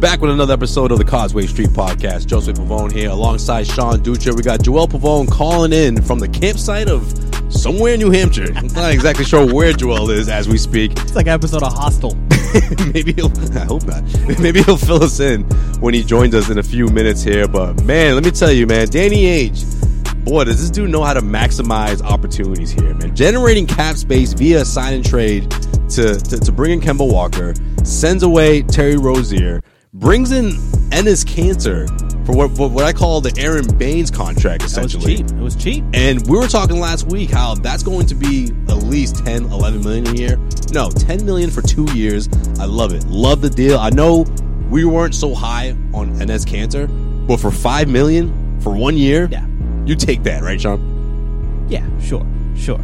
Back with another episode of the Causeway Street Podcast. Joseph Pavone here alongside Sean Dutra. We got Joel Pavone calling in from the campsite of somewhere in New Hampshire. I'm not exactly sure where Joel is as we speak. It's like an episode of Hostel. Maybe he'll, I hope not. Maybe he'll fill us in when he joins us in a few minutes here. But man, let me tell you, man, Danny Ainge, boy, does this dude know how to maximize opportunities here, man. Generating cap space via a sign and trade to, to, to bring in Kemba Walker, sends away Terry Rozier, brings in Enes Kanter for what, what what I call the Aron Baynes contract, essentially. That was cheap. It was cheap. And we were talking last week how that's going to be at least 10, 11 million a year. No, 10 million for two years. I love it. Love the deal. I know we weren't so high on Enes Kanter, but for 5 million for one year, Yeah. you take that, right, Sean? Yeah, sure, sure.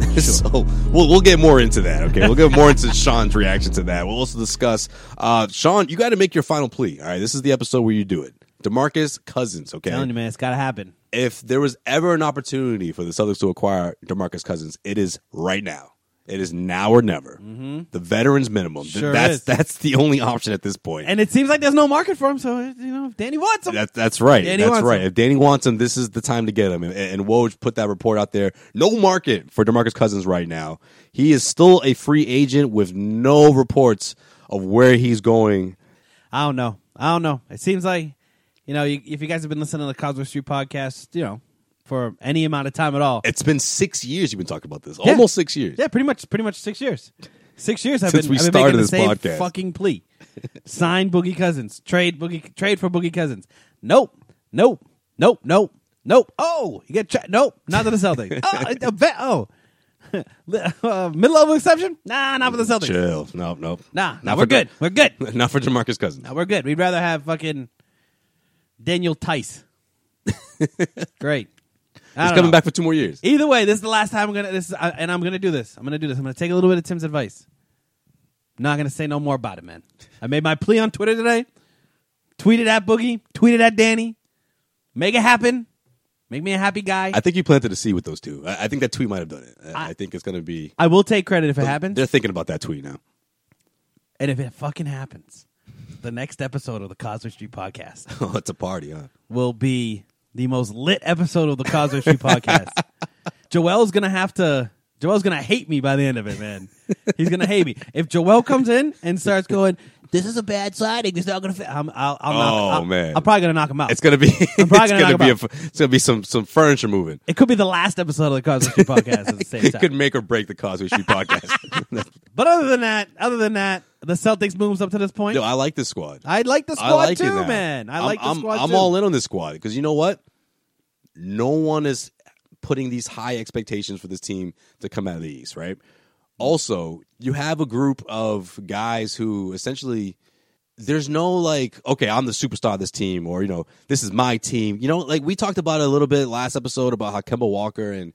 so we'll, we'll get more into that, okay? We'll get more into Sean's reaction to that. We'll also discuss, uh, Sean, you got to make your final plea, all right? This is the episode where you do it. DeMarcus Cousins, okay? Telling you, man, it's got to happen. if there was ever an opportunity for the Celtics to acquire DeMarcus Cousins, it is right now. It is now or never. The veterans minimum. Th- Mm-hmm. Sure that's is. that's the only option at this point. And it seems like there's no market for him. So you know, if Danny wants him. that, that's right. Danny that's wants right. him. If Danny wants him, this is the time to get him. And, and Woj put that report out there. No market for DeMarcus Cousins right now. He is still a free agent with no reports of where he's going. I don't know. I don't know. It seems like you know, you, if you guys have been listening to the Causeway Street podcast, you know, for any amount of time at all, It's been six years you've been talking about this. Yeah. Almost six years. yeah, pretty much, pretty much six years. Six years I've Since been, we I've been started making the this same podcast. fucking plea. Sign Boogie Cousins. Trade Boogie. Trade for Boogie Cousins. Nope. Nope. Nope. Nope. Nope. Oh, you get tra- nope. Not to the Celtics. oh, a vet. Oh, uh, middle level exception. Nah, not for the Celtics. Chill. No, no. Nah, Not nah, we're good. We're good. Not for DeMarcus Cousins. Nah, we're good. We'd rather have fucking Daniel Theis. Great. He's coming know. back for two more years. Either way, this is the last time I'm gonna. This is, I, and I'm gonna do this. I'm gonna do this. I'm gonna take a little bit of Tim's advice. I'm not gonna say no more about it, man. I made my plea on Twitter today. Tweeted at Boogie. Tweeted at Danny. Make it happen. Make me a happy guy. I think you planted a seed with those two. I, I think that tweet might have done it. I, I- think it's going to be. I will take credit if it happens. They're thinking about that tweet now. And if it fucking happens, the next episode of the Causeway Street podcast Oh, it's a party, huh? will be the most lit episode of the Causeway Street podcast. Joel's gonna have to Joel's gonna hate me by the end of it, man. He's gonna hate me if Joel comes in and starts going. This is a bad signing. This is not gonna fit. I'm, I'll, I'll knock, Oh, I'll- man. I'm probably gonna knock him out. It's gonna be. it's probably gonna, gonna be. A, knock it's gonna be some some furniture moving. it could be the last episode of the Causeway Street podcast at the same It time. could make or break the Causeway Street podcast. But other than that, other than that, the Celtics moves up to this point. No, I like this squad. I like the squad like too, now. man. I I'm- like the I'm, squad I'm too. all in on this squad because you know what? No one is putting these high expectations for this team to come out of the East, right? Also, you have a group of guys who essentially there's no like, okay, I'm the superstar of this team, or you know, this is my team. You know, like we talked about it a little bit last episode about how Kemba Walker and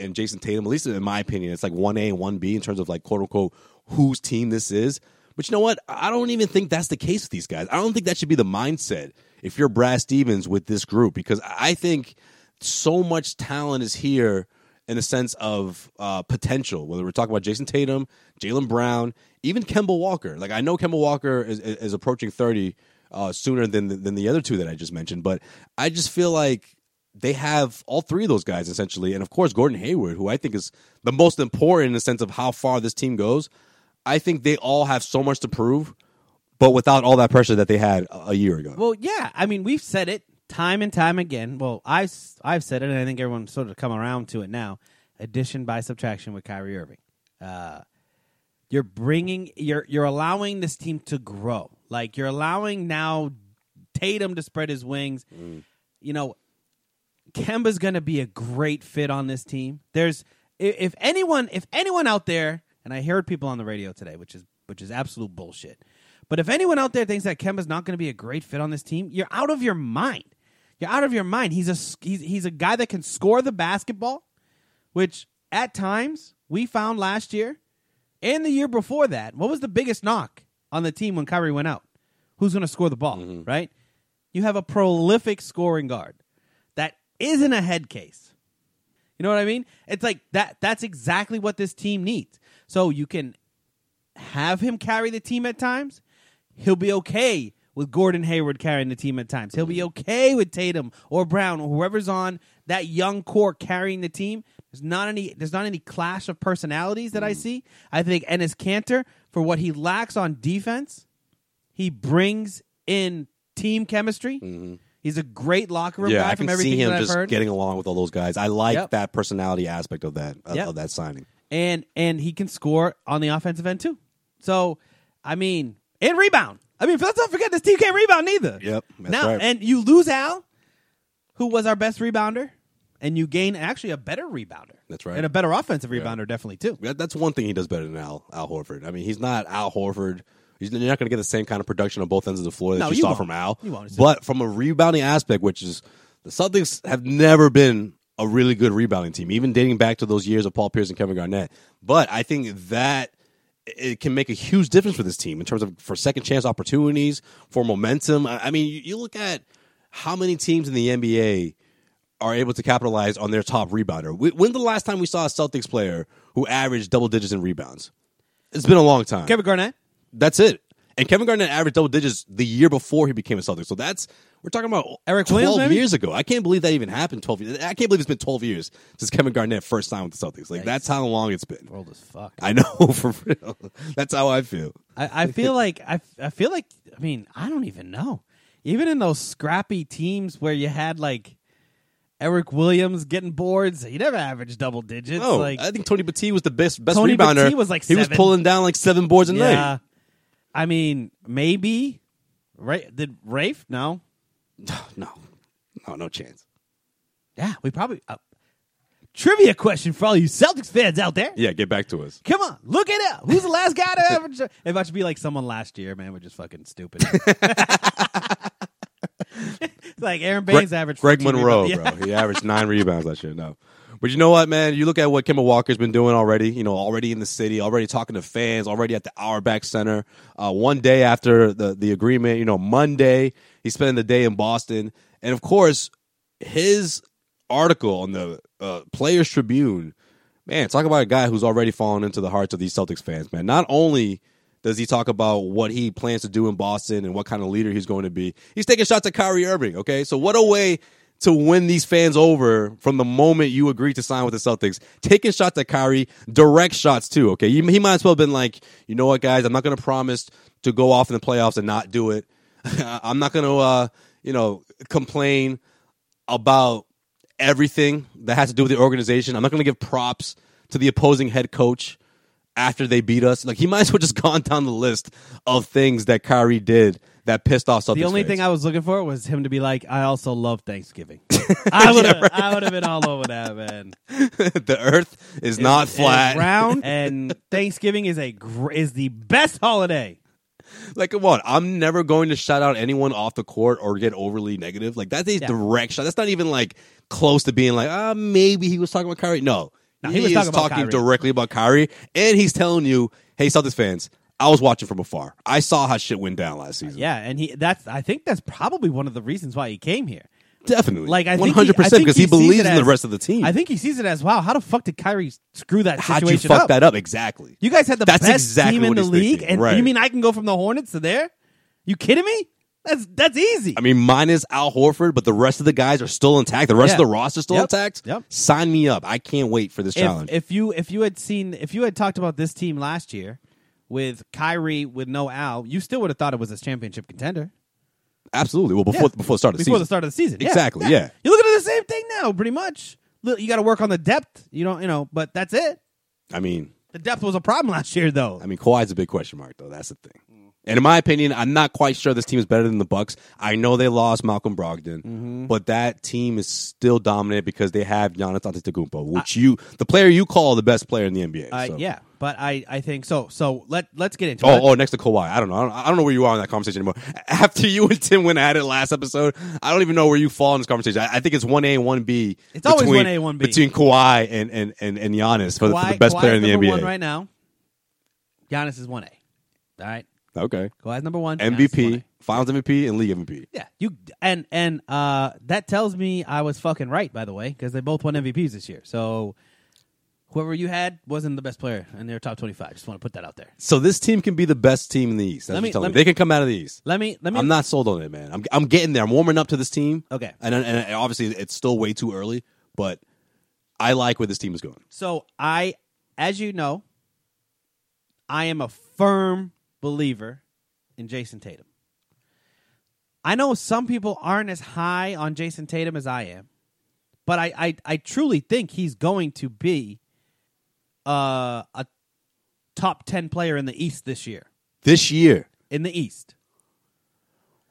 and Jayson Tatum, at least in my opinion, it's like one A and one B in terms of like quote unquote whose team this is. But you know what? I don't even think that's the case with these guys. I don't think that should be the mindset if you're Brad Stevens with this group because I think so much talent is here in a sense of uh, potential. Whether we're talking about Jayson Tatum, Jaylen Brown, even Kemba Walker. Like I know Kemba Walker is, is approaching thirty uh, sooner than than the other two that I just mentioned, but I just feel like they have all three of those guys essentially, and of course Gordon Hayward, who I think is the most important in the sense of how far this team goes. I think they all have so much to prove, but without all that pressure that they had a year ago. Well, yeah. I mean, we've said it time and time again. Well, I've I've said it, and I think everyone's sort of come around to it now. Addition by subtraction with Kyrie Irving. Uh, you're bringing, you're you're allowing this team to grow. Like you're allowing now Tatum to spread his wings. You know, Kemba's going to be a great fit on this team. There's if, if anyone if anyone out there, and I heard people on the radio today, which is which is absolute bullshit. But if anyone out there thinks that Kemba's not going to be a great fit on this team, you're out of your mind. You're out of your mind. He's a he's, he's a guy that can score the basketball, which at times we found last year and the year before that. What was the biggest knock on the team when Kyrie went out? Who's going to score the ball, mm-hmm. right? You have a prolific scoring guard that isn't a head case. You know what I mean? It's like that that's exactly what this team needs. So you can have him carry the team at times. He'll be okay with Gordon Hayward carrying the team at times. He'll be mm-hmm. okay with Tatum or Brown or whoever's on that young core carrying the team. There's not any there's not any clash of personalities that I mm-hmm. see. I think Enes Kanter, for what he lacks on defense, he brings in team chemistry. Mm-hmm. He's a great locker room yeah, guy I from can everything see him that I've just heard. getting along with all those guys. I like Yep. that personality aspect of that of, Yep. of that signing. and and he can score on the offensive end too. So, I mean, and rebound. I mean, let's not forget this team can't rebound neither. Yep, that's now, right. and you lose Al, who was our best rebounder, and you gain actually a better rebounder. That's right. and a better offensive rebounder definitely too. That, that's one thing he does better than Al Al Horford. I mean, he's not Al Horford. He's, you're not going to get the same kind of production on both ends of the floor that No, you, you saw won't. from Al. You won't. But from a rebounding aspect, which is the Celtics have never been a really good rebounding team, even dating back to those years of Paul Pierce and Kevin Garnett. But I think that it can make a huge difference for this team in terms of for second chance opportunities, for momentum. I I mean, you, you look at how many teams in the NBA are able to capitalize on their top rebounder. Wh- When's the last time we saw a Celtics player who averaged double digits in rebounds? It's been a long time. Kevin Garnett. That's it. And Kevin Garnett averaged double digits the year before he became a Celtic. So that's we're talking about Eric 12 Williams, maybe? years ago. I can't believe that even happened 12 years. I can't believe it's been 12 years since Kevin Garnett first signed with the Celtics. Like that's how long it's been. World is fuck. I know for real. That's how I feel. I, I feel like I, I feel like I mean I don't even know. Even in those scrappy teams where you had like Eric Williams getting boards, he never averaged double digits. Oh, like I think Tony Batiste was the best best Tony rebounder. Batiste was like he was pulling down like seven boards a yeah. night. I mean, maybe. Right? Did Raef? No. No, no, no chance. Yeah, we probably. Uh, trivia question for all you Celtics fans out there. Yeah, get back to us. Come on, look it up. Who's the last guy to average? if I should be like someone last year, man, we're just fucking stupid. like Aron Baynes Greg, averaged Greg 14 Monroe, rebounds. bro. He averaged nine rebounds last year. No, but you know what, man? You look at what Kemba Walker's been doing already. You know, already in the city, already talking to fans, already at the Auerbach Center. Uh, one day after the the agreement, you know, Monday he's spending the day in Boston, and of course, his article on the uh, Players Tribune. Man, talk about a guy who's already fallen into the hearts of these Celtics fans, man. Not only does he talk about what he plans to do in Boston and what kind of leader he's going to be, he's taking shots at Kyrie Irving, okay? So what a way to win these fans over from the moment you agreed to sign with the Celtics. Taking shots at Kyrie, direct shots too. Okay, he, he might as well have been like, you know what, guys, I'm not going to promise to go off in the playoffs and not do it. I'm not going to, uh, you know, complain about everything that has to do with the organization. I'm not going to give props to the opposing head coach after they beat us. Like he might as well just gone down the list of things that Kyrie did that pissed off Celtics The only fans. thing I was looking for was him to be like, "I also love Thanksgiving." I would have, I would have been all over that, man. the Earth is not flat. it's round, and Thanksgiving is a gr- is the best holiday. Like, come on, I'm never going to shout out anyone off the court or get overly negative. Like that's a Yeah. direct shot. That's not even like close to being like, ah, maybe he was talking about Kyrie. No, No, he was talking is about talking directly about Kyrie, and he's telling you, hey, Celtics fans, I was watching from afar. I saw how shit went down last season. Yeah, and he that's I think that's probably one of the reasons why he came here. definitely, Like I one hundred percent because he sees believes in the rest of the team. I think he sees it as wow. How the fuck did Kyrie screw that How'd situation you fuck up? that up exactly? You guys had the That's best exactly team in the league, thinking. and Right. you mean I can go from the Hornets to there? You kidding me? That's that's easy. I mean, minus Al Horford, but the rest of the guys are still intact. The rest Yeah. of the roster still Yep. intact. Yep. Sign me up. I can't wait for this if, challenge. if you if you had seen if you had talked about this team last year with Kyrie with no Al, you still would have thought it was a championship contender Absolutely. Well, before Yeah. before the start of the before season. the start of the season. Yeah. Exactly, yeah. You're looking at the same thing now, pretty much. You got to work on the depth. You don't, you know, but that's it. I mean, The depth was a problem last year, though. I mean, Kawhi's a big question mark, though. That's the thing. And in my opinion, I'm not quite sure this team is better than the Bucks. I know they lost Malcolm Brogdon, Mm-hmm. but that team is still dominant because they have Giannis Antetokounmpo, which you, the player you call the best player in the NBA. Uh, so. yeah, but I, I think so. So let let's get into Oh, it. oh, next to Kawhi. I don't know. I don't, I don't know where you are in that conversation anymore. After you and Tim went at it last episode, I don't even know where you fall in this conversation. I, I think it's one A and one B. It's always 1A, 1B. between Kawhi and and and, and Giannis for, the- for the best Kawhi player in the NBA. One right now. Giannis is one A. All right, Okay, Kawhi's number one. MVP, 1A. Finals MVP, and League MVP. Yeah, you and and uh, that tells me I was fucking right, by the way, because they both won MVPs this year. So whoever you had wasn't the best player in their top twenty-five. Just want to put that out there. So this team can be the best team in the East. That's Let what me- you're telling let me. They can come out of the East. Let me let me. I'm not sold on it, man. I'm I'm getting there. I'm warming up to this team. Okay. and and, and obviously it's still way too early, but I like where this team is going. So I, as you know, I am a firm believer in Jayson Tatum. I know some people aren't as high on Jayson Tatum as I am, but I I, I truly think he's going to be uh, a top ten player in the East this year. This year, In the East,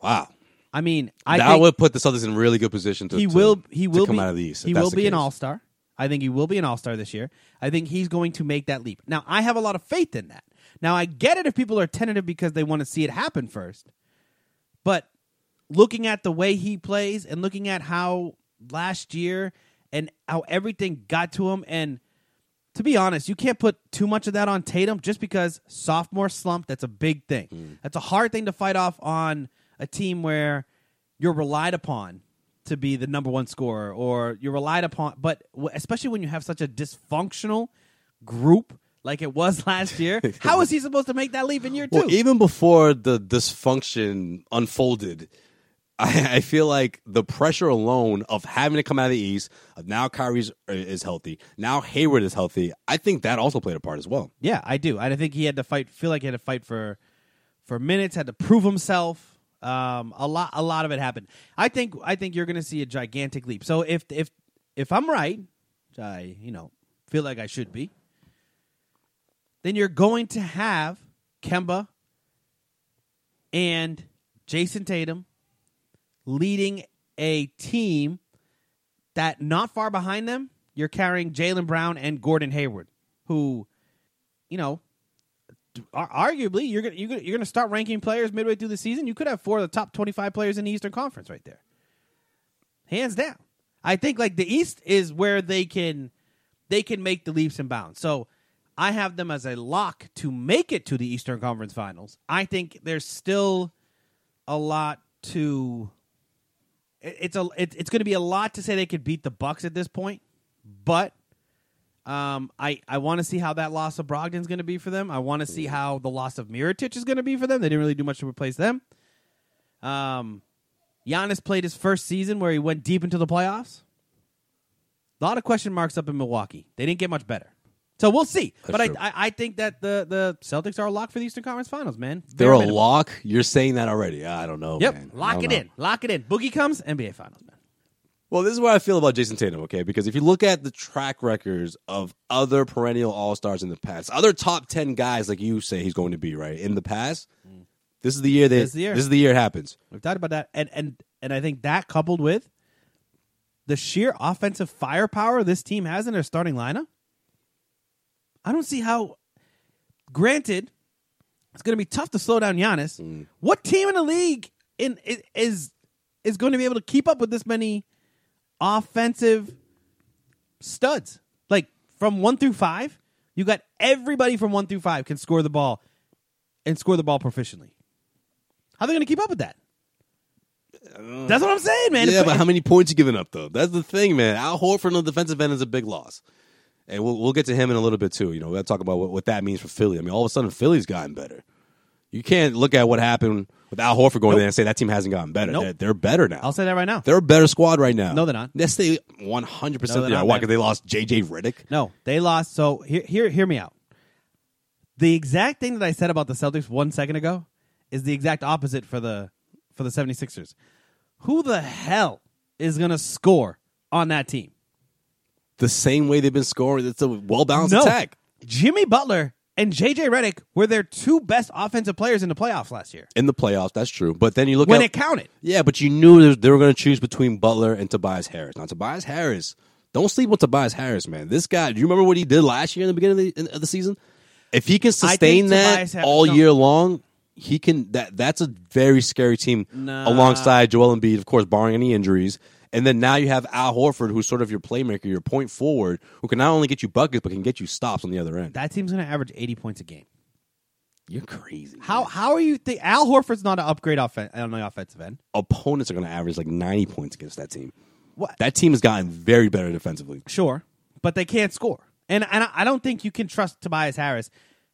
wow. I mean, I that would put the Celtics in really good position to he to- will he will come be, out of the East. He will be an all star. I think he will be an all star this year. I think he's going to make that leap. Now, I have a lot of faith in that. Now, I get it if people are tentative because they want to see it happen first. But looking at the way he plays and looking at how last year and how everything got to him, and to be honest, you can't put too much of that on Tatum just because sophomore slump, that's a big thing. Mm. That's a hard thing to fight off on a team where you're relied upon to be the number one scorer or you're relied upon but especially when you have such a dysfunctional group like it was last year how is he supposed to make that leap in year two Well, even before the dysfunction unfolded, I, I feel like the pressure alone of having to come out of the East, of now Kyrie's is healthy, now Hayward is healthy. I think that also played a part as well. yeah i do i think he had to fight feel like he had to fight for for minutes had to prove himself um a lot a lot of it happened i think i think you're gonna see a gigantic leap so if if if i'm right i you know feel like i should be then you're going to have Kemba and Jayson Tatum leading a team that not far behind them, you're carrying Jaylen Brown and Gordon Hayward, who, you know, arguably you're gonna, you're gonna you're gonna start ranking players midway through the season. You could have four of the top 25 players in the Eastern Conference right there, hands down. I think like the East is where they can they can make the leaps and bounds. So I have them as a lock to make it to the Eastern Conference Finals. I think there's still a lot to. It- It's a it, it's going to be a lot to say they could beat the Bucks at this point, but um, I I want to see how that loss of Brogdon's going to be for them. I want to see how the loss of Mirotic is going to be for them. They didn't really do much to replace them. Um, Giannis played his first season where he went deep into the playoffs. A lot of question marks up in Milwaukee. They didn't get much better. So we'll see. but I. I I think that the, the Celtics are a lock for the Eastern Conference Finals, man. They're Bare a minimum. lock. You're saying that already. I don't know. Yep. man. Lock it know. in. Lock it in. Boogie comes, NBA Finals, man. Well, this is what I feel about Jayson Tatum, okay? Because if you look at the track records of other perennial all stars in the past, other top 10 guys like you say he's going to be, right? In the past, this is the year that This is the year. this is the year it happens. We've talked about that, and and and I think that coupled with the sheer offensive firepower this team has in their starting lineup, I don't see how. Granted, it's going to be tough to slow down Giannis. Mm. What team in the league in is is going to be able to keep up with this many offensive studs? Like from one through five, you got everybody from one through five can score the ball and score the ball proficiently. How are they going to keep up with that? That's what I'm saying, man. yeah, If- but how many points you giving up though? That's the thing, man. Al Horford on the defensive end is a big loss, and we'll we'll get to him in a little bit too. You know, we'll talk about what, what that means for Philly. I mean, all of a sudden Philly's gotten better. You can't look at what happened with Al Horford going Nope. there and say that team hasn't gotten better. Nope. They're, they're better now. I'll say that right now. They're a better squad right now. No, they're not. Yes, they 100. percent they're they are. not, Why? Because they lost JJ Redick. No, they lost. So hear, hear, hear me out. The exact thing that I said about the Celtics one second ago is the exact opposite for the for the 76ers. Who the hell is going to score on that team? The same way they've been scoring. It's a well balanced no. attack Jimmy Butler and JJ Redick were their two best offensive players in the playoffs last year in the playoffs. That's true. But then you look when at it counted. Yeah, but you knew they were going to choose between Butler and Tobias Harris. Now, Tobias Harris, don't sleep on Tobias Harris, man. This guy, do you remember what he did last year in the beginning of the, of the season? If he can sustain that all year long, he can. That that's a very scary team Nah. alongside Joel Embiid, of course, barring any injuries. And then now you have Al Horford, who's sort of your playmaker, your point forward, who can not only get you buckets but can get you stops on the other end. That team's going to average 80 points a game. You're crazy. How how are you think Al Horford's not an upgrade offen- on the offensive end? opponents are going to average like 90 points against that team? What? That team has gotten very better defensively. Sure, but they can't score. And and I- don't think you can trust Tobias Harris.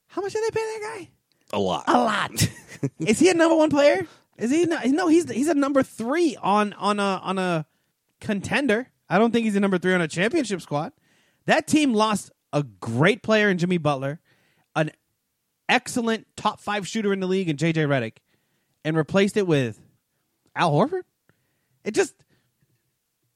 How much did they pay that guy? A lot. A lot. Is he a number one player? Is he? No, no, he's he's a number three on on a on a contender. I don't think he's a number three on a championship squad. That team lost a great player in Jimmy Butler, an excellent top five shooter in the league in JJ Redick, and replaced it with Al Horford. It just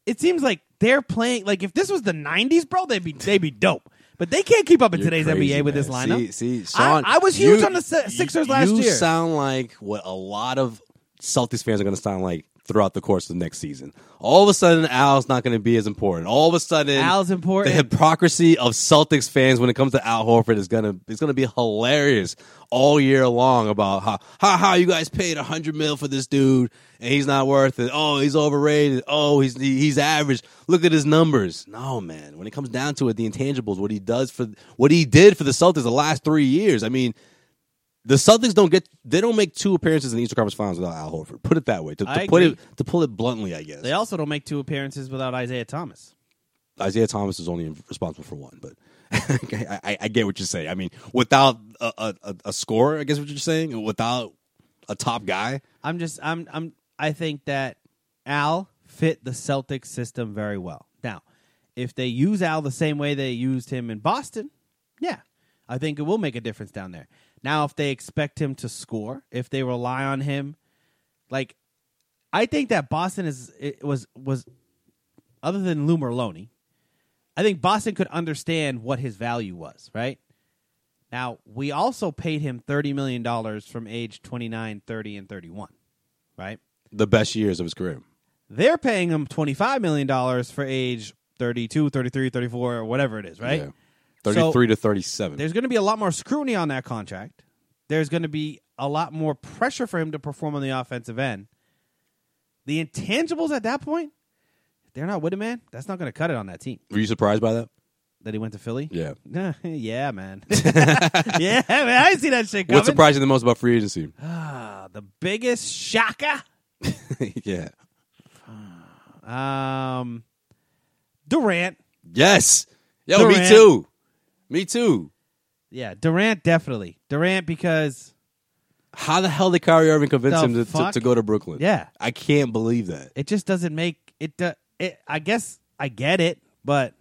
it seems like they're playing like if this was the '90s, bro, they'd be they'd be dope. But they can't keep up in You're today's crazy, NBA with man. this lineup. See, see I- Sean, I, was huge you- on the Sixers you, last you year. sound like what a lot of Celtics fans are going to sound like throughout the course of the next season. All of a sudden, Al's not going to be as important. All of a sudden, Al's important. The hypocrisy of Celtics fans when it comes to Al Horford is going to it's going to be hilarious all year long about how how how you guys paid a hundred mil for this dude and he's not worth it. Oh, he's overrated. Oh, he's he's average. Look at his numbers. No, man. When it comes down to it, the intangibles, what he does for what he did for the Celtics the last three years. I mean, the Celtics don't get they don't make two appearances in the Eastern Conference Finals without Al Horford. Put it that way. To, I to put agree. it to pull it bluntly, I guess. They also don't make two appearances without Isaiah Thomas. Isaiah Thomas is only responsible for one, but I, I, I get what you're saying. I mean, without a, a, a- a scorer, I guess what you're saying, without a top guy, I'm just I'm I'm I think that Al fit the Celtics system very well. Now, if they use Al the same way they used him in Boston, yeah, I think it will make a difference down there. Now, if they expect him to score, if they rely on him, like I think that Boston is it was was other than Lou Merloni, I think Boston could understand what his value was, right? Now, we also paid him $30 million from age 29, 30, and 31, right? the best years of his career. They're paying him $25 million for age 32, 33, 34, or whatever it is, right? Yeah. 33 to 37. There's going to be a lot more scrutiny on that contract. There's going to be a lot more pressure for him to perform on the offensive end. The intangibles at that point, they're not with him, man. That's not going to cut it on that team. Were you surprised by that? That he went to Philly? Yeah. yeah, man. yeah, man. I see that shit coming. What surprised you the most about free agency? Ah, the biggest shocker. yeah. Um, Durant. Yes. Yo, me too. Me too. Yeah, Durant definitely. Durant because How the hell did Kyrie Irving convince The him to, to, fuck? to go to Brooklyn? Yeah. I can't believe that. It just doesn't make it. Uh, it I guess I get it, but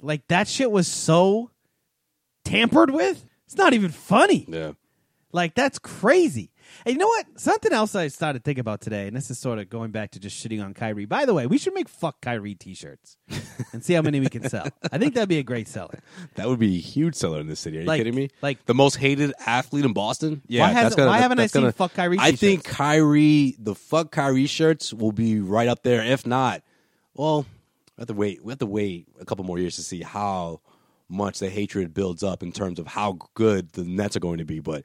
like that shit was so tampered with. It's not even funny. Yeah. Like that's crazy. And you know what? Something else I started thinking about today, and this is sort of going back to just shitting on Kyrie. By the way, we should make fuck Kyrie t-shirts and see how many we can sell. I think that'd be a great seller. That would be a huge seller in this city. Are you Like- kidding me? like- the most hated athlete in Boston. Yeah, Why that's hasn't- gonna, why haven't I that's seen gonna- fuck Kyrie I think t-shirts? Kyrie, the fuck Kyrie shirts will be right up there. If not, well, we have to wait. We have to wait a couple more years to see how much the hatred builds up in terms of how good the Nets are going to be. But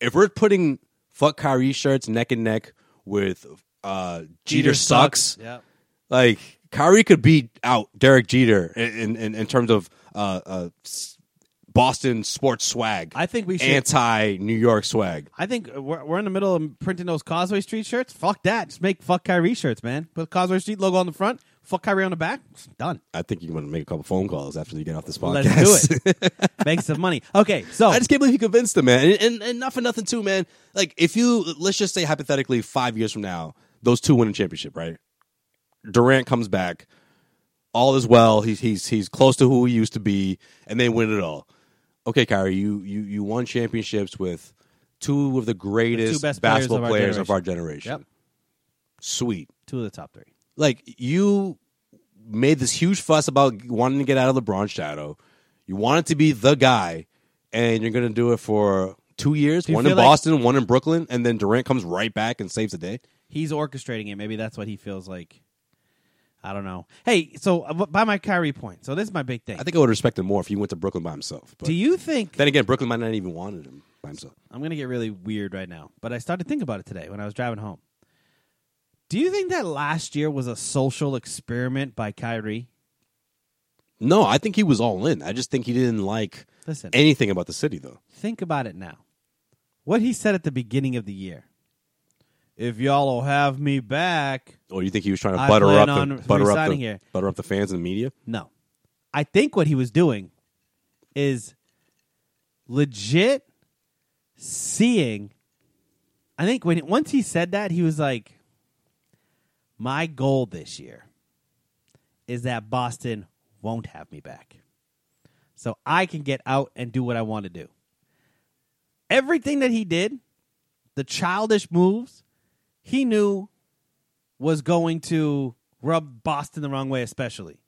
if we're putting fuck Kyrie shirts neck and neck with uh, Jeter, sucks Yeah. like Kyrie could beat out Derek Jeter in in, in terms of uh, uh, Boston sports swag. I think we should- anti New York swag. I think we're, we're in the middle of printing those Causeway Street shirts. Fuck that. Just make fuck Kyrie shirts, man. Put Causeway Street logo on the front. Fuck Kyrie on the back. It's done. I think you're going to make a couple phone calls after you get off this podcast. Let's do it. Make some money. Okay, so I just can't believe he convinced him, man. And, and, and not for nothing, too, man. Like, if you, let's just say hypothetically, five years from now, those two win a championship, right? Durant comes back, all is well. He's he's he's close to who he used to be, and they win it all. Okay, Kyrie, you you you won championships with two of the greatest best players basketball of our players of our generation. Yep. Sweet. two of the top three. Like you made this huge fuss about wanting to get out of LeBron's shadow. You wanted to be the guy, and you're going to do it for two years, one in like- Boston, one in Brooklyn, and then Durant comes right back and saves the day. He's orchestrating it. Maybe that's what he feels like. I don't know. Hey, so uh, by my Kyrie point, so this is my big thing. I think I would respect him more if he went to Brooklyn by himself. But Do you think then again, Brooklyn might not even wanted him by himself. I'm going to get really weird right now, but I started thinking about it today when I was driving home. Do you think that last year was a social experiment by Kyrie? No, I think he was all in. I just think he didn't like Listen, anything about the city, though. think about it now. What he said at the beginning of the year. If y'all will have me back, Or you think he was trying to I butter up the butter up the, here. butter up the fans and the media? No. I think what he was doing is legit seeing. I think when once he said that, he was like, "My goal this year is that Boston won't have me back, so I can get out and do what I want to do." Everything that he did, the childish moves, he knew was going to rub Boston the wrong way, especially.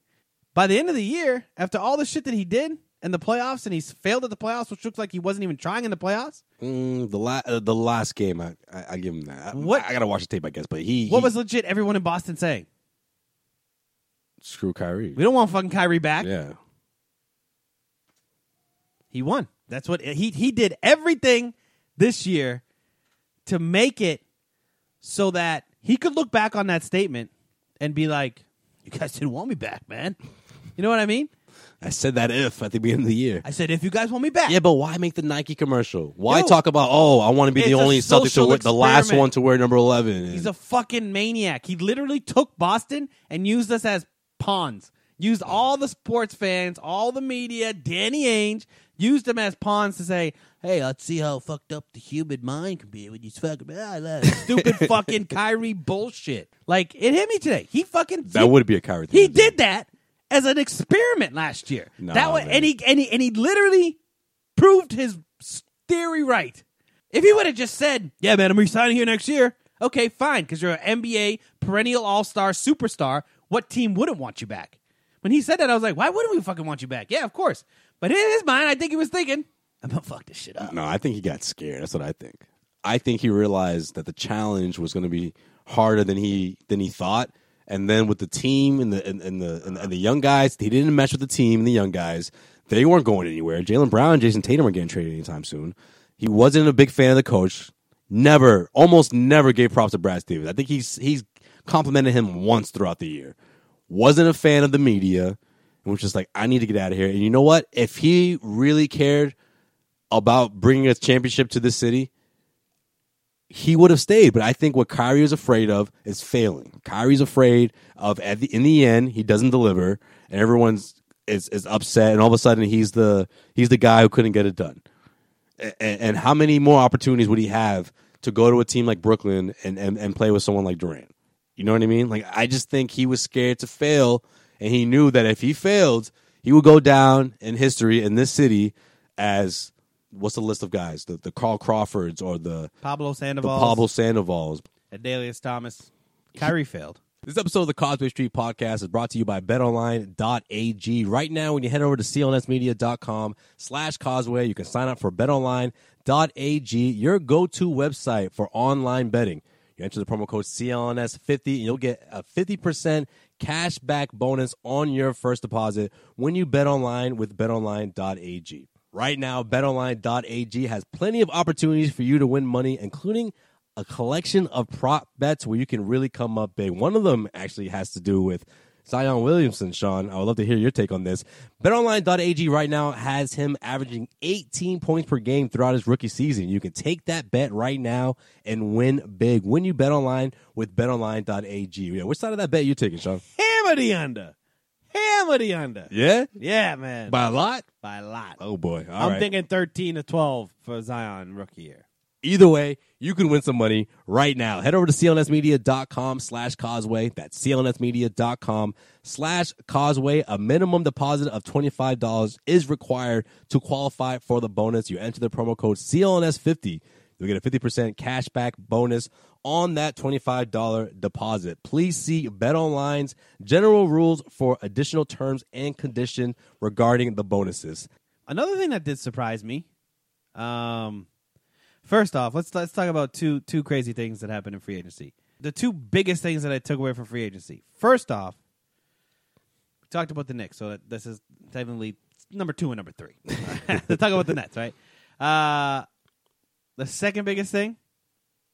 By the end of the year, after all the shit that he did in the playoffs, and he's failed at the playoffs, which looks like he wasn't even trying in the playoffs. Mm, the la- uh, the last game, I, I, I give him that. I- What- I, gotta watch the tape, I guess. But he, What he- was legit everyone in Boston saying? screw Kyrie? We don't want fucking Kyrie back. Yeah, He won. That's what he he did everything this year to make it so that he could look back on that statement and be like, "You guys didn't want me back, man." You know what I mean? I said that if at the beginning of the year. I said, "If you guys want me back." Yeah, but why make the Nike commercial? Why Yo, talk about oh, I want to be the only Celtic to wear, the last one to wear number eleven? He's a fucking maniac. He literally took Boston and used us as pawns. Used all the sports fans, all the media, Danny Ainge, used them as pawns to say, "Hey, let's see how fucked up the human mind can be when you fucking ah, that stupid fucking Kyrie bullshit." Like it hit me today. He fucking that would be a Kyrie. he did that as an experiment last year. Nah, that was, man. and he and he and he literally proved his theory right. If he would have just said, "Yeah, man, I'm resigning here next year," okay, fine, because you're an NBA perennial All Star superstar. What team wouldn't want you back? When he said that, I was like, "Why wouldn't we fucking want you back?" Yeah, of course. But in his mind, I think he was thinking, "I'm gonna fuck this shit up." No, I think he got scared. That's what I think. I think he realized that the challenge was going to be harder than he than he thought. And then with the team and the and, and the and, and the young guys, he didn't mesh with the team and the young guys. They weren't going anywhere. Jaylen Brown and Jayson Tatum are getting traded anytime soon. He wasn't a big fan of the coach. Never, almost never gave props to Brad Stevens. I think he's he's complimented him once throughout the year. Wasn't a fan of the media and was just like, I need to get out of here. And you know what? If he really cared about bringing a championship to this city, he would have stayed. But I think what Kyrie is afraid of is failing. Kyrie's afraid of at the, in the end he doesn't deliver, and everyone's is, is upset, and all of a sudden he's the he's the guy who couldn't get it done. and, and how many more opportunities would he have to go to a team like Brooklyn and, and, and play with someone like Durant? You know what I mean? Like I just think he was scared to fail, and he knew that if he failed, he would go down in history in this city as what's the list of guys? The the Carl Crawfords or the Pablo the Sandoval, Pablo Sandovals. Adalius Thomas, Kyrie failed. This episode of the Causeway Street Podcast is brought to you by BetOnline.ag. Right now, when you head over to clnsmedia.com slash causeway, you can sign up for BetOnline.ag, your go-to website for online betting. You enter the promo code CLNS50 and you'll get a 50% cash back bonus on your first deposit when you bet online with betonline.ag. Right now, betonline.ag has plenty of opportunities for you to win money, including a collection of prop bets where you can really come up big. One of them actually has to do with Zion Williamson, Sean. I would love to hear your take on this. BetOnline.ag right now has him averaging 18 points per game throughout his rookie season. You can take that bet right now and win big when you bet online with BetOnline.ag. Yeah, which side of that bet you taking, Sean? Hammer the under. Hammer the under. Yeah, Yeah, man. by a lot. By a lot. Oh boy! All I'm right. thinking 13 to 12 for Zion rookie year. Either way, you can win some money right now. Head over to clnsmedia.com slash causeway. That's clnsmedia.com slash causeway. A minimum deposit of $25 is required to qualify for the bonus. You enter the promo code CLNS50. You'll get a 50% cashback bonus on that $25 deposit. Please see BetOnline's general rules for additional terms and condition regarding the bonuses. Another thing that did surprise me. Um, first off, let's let's talk about two two crazy things that happened in free agency. The two biggest things that I took away from free agency. First off, we talked about the Knicks, so that this is technically number two and number three. Let's talk about the Nets, right? Uh, the second biggest thing,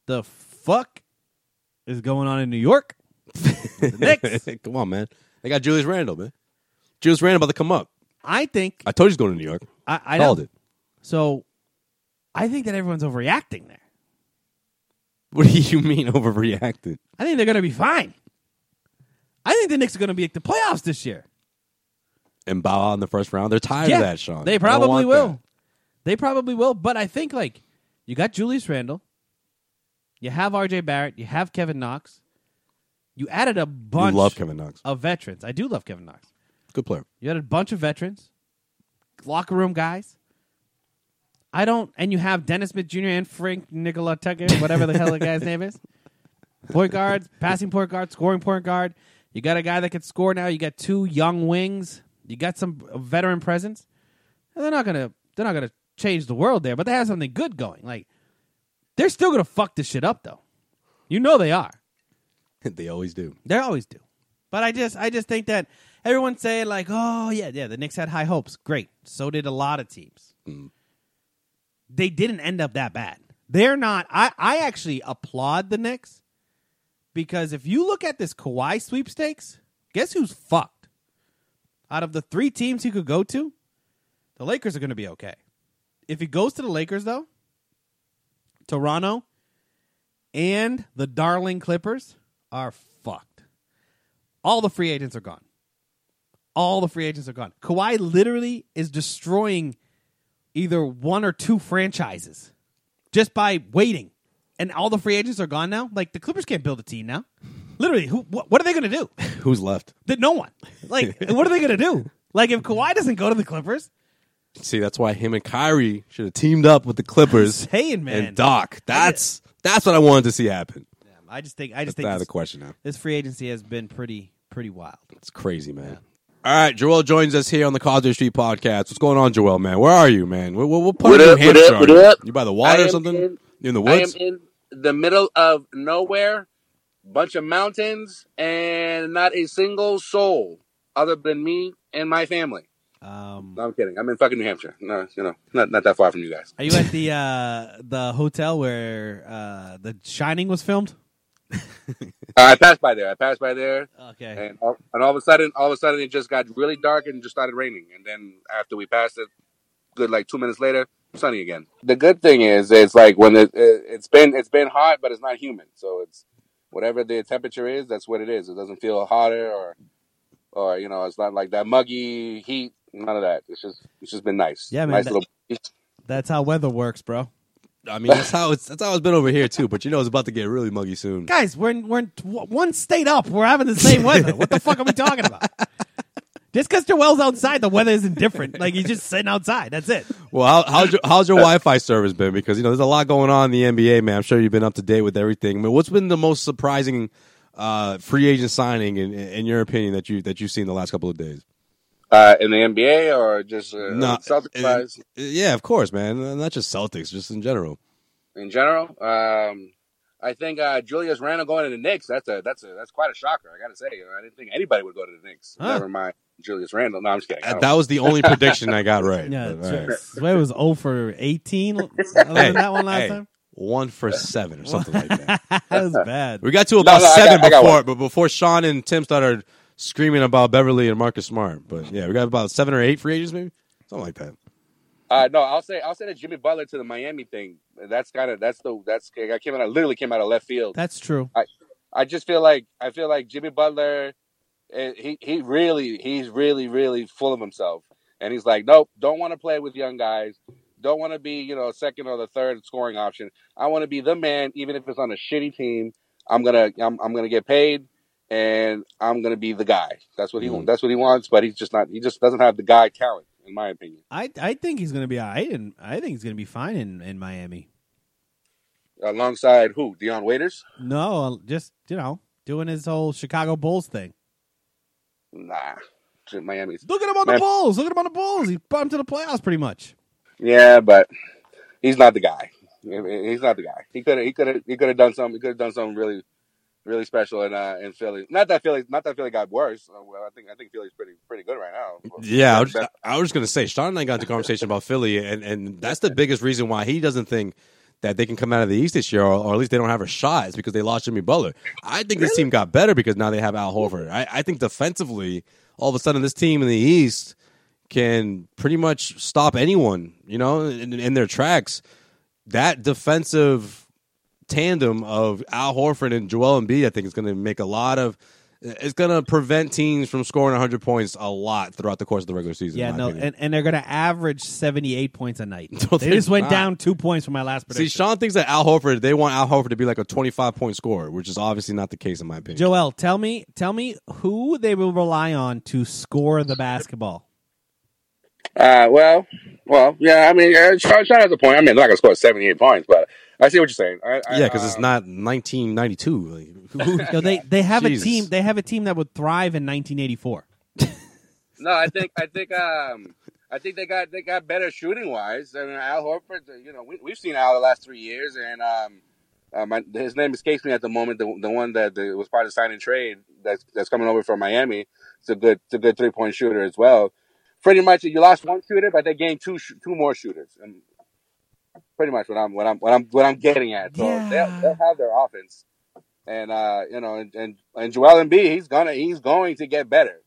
the fuck is going on in New York? Knicks. come on, man. They got Julius Randle, man. Julius Randle about to come up. I think I told you he's going to New York. I, I Called know. it. So, I think that everyone's overreacting there. What do you mean overreacted? I think they're going to be fine. I think the Knicks are going to be at the playoffs this year. And bow out in the first round. They're tired of that, Sean. They probably will. that. They probably will. But I think like you got Julius Randle, you have R.J. Barrett, you have Kevin Knox. You added a bunch love Kevin Knox. of veterans. I do love Kevin Knox. Good player. You had a bunch of veterans, locker room guys. I don't, and you have Dennis Smith Jr. and Frank Nicola Tucker, whatever the hell the guy's name is. Point guards, passing point guard, scoring point guard. You got a guy that can score now. You got two young wings. You got some veteran presence. And they're not gonna, they're not gonna change the world there, but they have something good going. Like they're still gonna fuck this shit up though. You know they are. they always do. They always do. But I just I just think that everyone saying like, oh yeah, yeah, the Knicks had high hopes. Great. So did a lot of teams. Mm. They didn't end up that bad. They're not I, I actually applaud the Knicks because if you look at this Kawhi sweepstakes, guess who's fucked? Out of the three teams he could go to, the Lakers are gonna be okay. If he goes to the Lakers though, Toronto and the darling Clippers are fucked. All the free agents are gone. All the free agents are gone. Kawhi literally is destroying either one or two franchises just by waiting. And all the free agents are gone now. Like the Clippers can't build a team now. Literally, who? What, what are they going to do? Who's left? That no one. Like, what are they going to do? Like, if Kawhi doesn't go to the Clippers, See, that's why him and Kyrie should have teamed up with the Clippers saying man, and Doc. That's that's what I wanted to see happen. I just think I just That's out think of the this, question now. this free agency has been pretty pretty wild. It's crazy, man. All right, Joel joins us here on the Causeway Street podcast. What's going on, Joel, man? Where are you, man? What, what, what part What of up, New what Hampshire up, what are you? up? You by the I water or am something? in- you in the I am woods? in the middle of nowhere, bunch of mountains, and not a single soul other than me and my family. Um, No, I'm kidding. I'm in fucking New Hampshire. No, you know, not not that far from you guys. Are you at the uh, the hotel where uh, The Shining was filmed? Uh, I passed by there. I passed by there, Okay. and all, and all of a sudden, all of a sudden, it just got really dark and just started raining. And then after we passed it, good like two minutes later, sunny again. The good thing is, it's like when it, it it's been it's been hot, but it's not humid. So it's whatever the temperature is, that's what it is. It doesn't feel hotter or or you know, it's not like that muggy heat. None of that. It's just it's just been nice. Yeah, man, Nice that- little. That's how weather works, bro. I mean, that's how it's that's how it's been over here too. But you know, it's about to get really muggy soon. Guys, we're in, we're in t- one state up. We're having the same weather. what the fuck are we talking about? Just because Joel's outside, the weather isn't different. Like he's just sitting outside. That's it. Well, how, how's your how's your Wi-Fi service been? Because you know, there's a lot going on in the NBA, man. I'm sure you've been up to date with everything. But what's been the most surprising uh, free agent signing, in, in your opinion, that you that you've seen the last couple of days? Uh, in the NBA or just uh, No, Celtics wise Yeah, of course, man. Not just Celtics, just in general. in general? Um, I think uh, Julius Randle going to the Knicks. That's a that's a that's quite a shocker. I got to say, I didn't think anybody would go to the Knicks. Huh. Never mind Julius Randle. No, I'm just kidding. I That was the only prediction I got right. Yeah, But, all right. Sway was 0 for 18 other than that one last Hey, time. One for seven or something like that. that was bad. We got to about no, I seven got- before, but before Sean and Tim started screaming about Beverley and Marcus Smart. But yeah, we got about seven or eight free agents, maybe something like that. Uh, no, I'll say I'll say that Jimmy Butler to the Miami thing. That's kind of that's the that's I came out literally came out of left field. That's true. I I just feel like I feel like Jimmy Butler, eh, he he really he's really really full of himself, and he's like, nope, don't want to play with young guys, don't want to be you know a second or the third scoring option. I want to be the man, even if it's on a shitty team. I'm gonna I'm, I'm gonna get paid, and I'm gonna be the guy. That's what he Mhm. that's what he wants, but he's just not. He just doesn't have the guy talent, in my opinion. I I think he's going to be right, and I think he's to be fine in, in Miami. Alongside who? Dion Waiters? No, just, you know, doing his whole Chicago Bulls thing. Nah, Miami's. Look at him on the Bulls. Look at him on the Bulls. He brought him to the playoffs pretty much. Yeah, but he's not the guy. He's not the guy. He could have. He could have. He could have done something. He could have done something really, really special in uh, in Philly. Not that Philly. Not that Philly got worse. Uh, Well, I think I think Philly's pretty pretty good right now. Yeah, I was, I was going to say, Sean and I got into conversation about Philly, and, and that's the biggest reason why he doesn't think that they can come out of the East this year, or, or at least they don't have a shot, is because they lost Jimmy Butler. I think this team got better because now they have Al Horford. I, I think defensively, all of a sudden, this team in the East can pretty much stop anyone, you know, in, in their tracks. That defensive tandem of Al Horford and Joel Embiid, I think, is going to make a lot of. It's going to prevent teams from scoring 100 points a lot throughout the course of the regular season. Yeah, no, opinion. and, and they're going to average 78 points a night. No, they they're just went not. down two points from my last See, prediction. Sean thinks that Al Horford, they want Al Horford to be like a 25 point scorer, which is obviously not the case in my opinion. Joel, tell me, tell me who they will rely on to score the basketball. Uh, well, well, yeah. I mean, uh, Sean, Sean has a point. I mean, they're not gonna score seventy eight points, but I see what you're saying. I, I, yeah, because it's uh, not 1992. Like, who- Yo, they they have Jesus. a team. They have a team that would thrive in 1984. No, I think I think um I think they got they got better shooting wise. I mean, Al Horford. uh, You know, we, we've seen Al the last three years, and um, uh, my, his name escapes me at the moment. The, the one that the, was part of the sign trade that's that's coming over from Miami. It's a good it's a good three point shooter as well. Pretty much, you lost one shooter, but they gained two sh- two more shooters. And pretty much what I'm what I'm what I'm what I'm getting at. So Yeah. they'll, they'll have their offense, and uh, you know, and and, and Joel Embiid, he's gonna he's going to get better.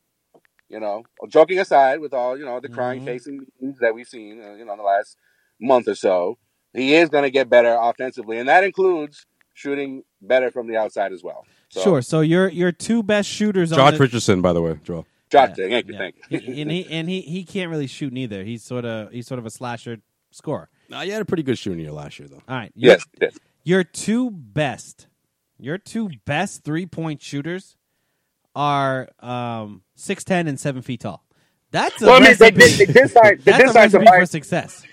You know, joking aside, with all you know the crying Mhm. facing that we've seen, uh, you know, in the last month or so, he is going to get better offensively, and that includes shooting better from the outside as well. So, Sure. So your your two best shooters on Josh the, Richardson, by the way, Joel. Josh, Yeah, thank you, yeah. thank you. and he and he he can't really shoot neither. He's sort of he's sort of a slasher scorer. Nah, you had a pretty good shooting year last year, though. All right. Your, yes, yes. Your two best, your two best three point shooters are um six ten and seven feet tall. That's a Well, I mean, they recipe. did, they did sign, they That's did a sign recipe for success.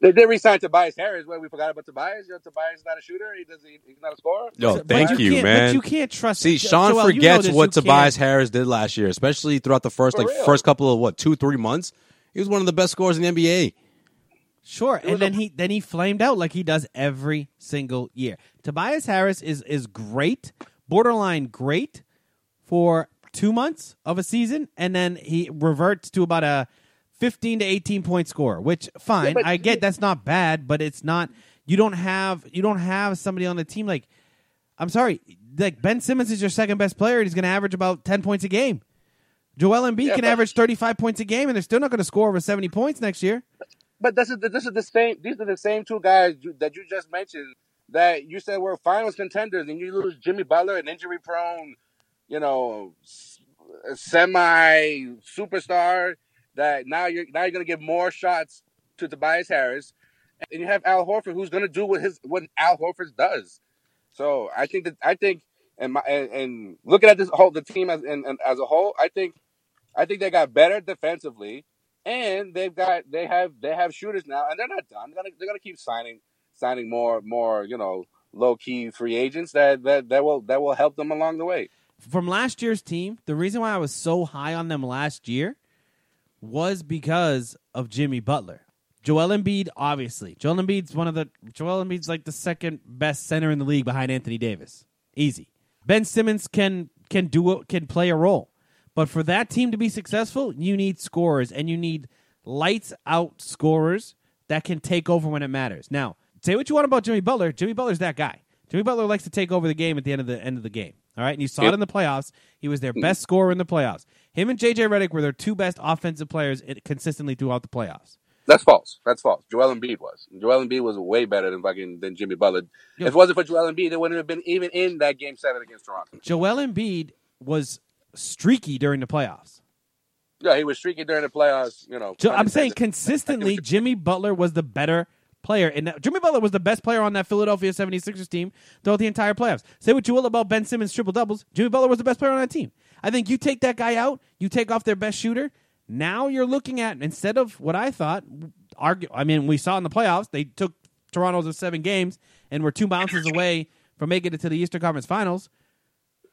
They did re-sign Tobias Harris. Well, we forgot about Tobias. You know, Tobias is not a shooter. He does. He, he's not a scorer. Yo, But thank you, can't- man. But you can't trust. See, Sean Joel, you know forgets what Tobias can't- Harris did last year, especially throughout the first For like real. first couple of what two three months. He was one of the best scorers in the NBA. Sure, and then a- he then he flamed out like he does every single year. Tobias Harris is is great, borderline great for two months of a season, and then he reverts to about a fifteen to eighteen point score. Which fine, but- I get that's not bad, but it's not. You don't have you don't have somebody on the team like. I'm sorry, like Ben Simmons is your second best player, and he's going to average about ten points a game. Joel Embiid Yeah, can average 35 points a game, and they're still not going to score over 70 points next year. But this is the, this is the same. These are the same two guys you, that you just mentioned that you said were finals contenders, and you lose Jimmy Butler, an injury prone, you know, semi superstar. That now you're now you're going to give more shots to Tobias Harris, and you have Al Horford, who's going to do what his what Al Horford does. So I think that I think and my and, and looking at this whole the team as and, and as a whole, I think I think they got better defensively, and they've got they have they have shooters now, and they're not done. They're gonna they're gonna keep signing signing more more you know low key free agents that that that will that will help them along the way. From last year's team, the reason why I was so high on them last year was because of Jimmy Butler. Joel Embiid, obviously. Joel Embiid's one of the Joel Embiid's like the second best center in the league behind Anthony Davis. Easy. Ben Simmons can can do can play a role. But for that team to be successful, you need scorers and you need lights out scorers that can take over when it matters. Now, say what you want about Jimmy Butler. Jimmy Butler's that guy. Jimmy Butler likes to take over the game at the end of the end of the game. All right, and you saw Yep. it in the playoffs. He was their mm-hmm. best scorer in the playoffs. Him and JJ Redick were their two best offensive players consistently throughout the playoffs. That's false. That's false. Joel Embiid was. Joel Embiid was way better than fucking than Jimmy Butler. If it wasn't for Joel Embiid, they wouldn't have been even in that game seven against Toronto. Joel Embiid was streaky during the playoffs. Yeah, he was streaky during the playoffs. You know, I'm saying consistently, Jimmy Butler was the better player. And Jimmy Butler was the best player on that Philadelphia 76ers team throughout the entire playoffs. Say what you will about Ben Simmons' triple doubles. Jimmy Butler was the best player on that team. I think you take that guy out, you take off their best shooter. Now you're looking at, instead of what I thought, argue, I mean, we saw in the playoffs, they took Toronto's in seven games and were two bounces away from making it to the Eastern Conference Finals.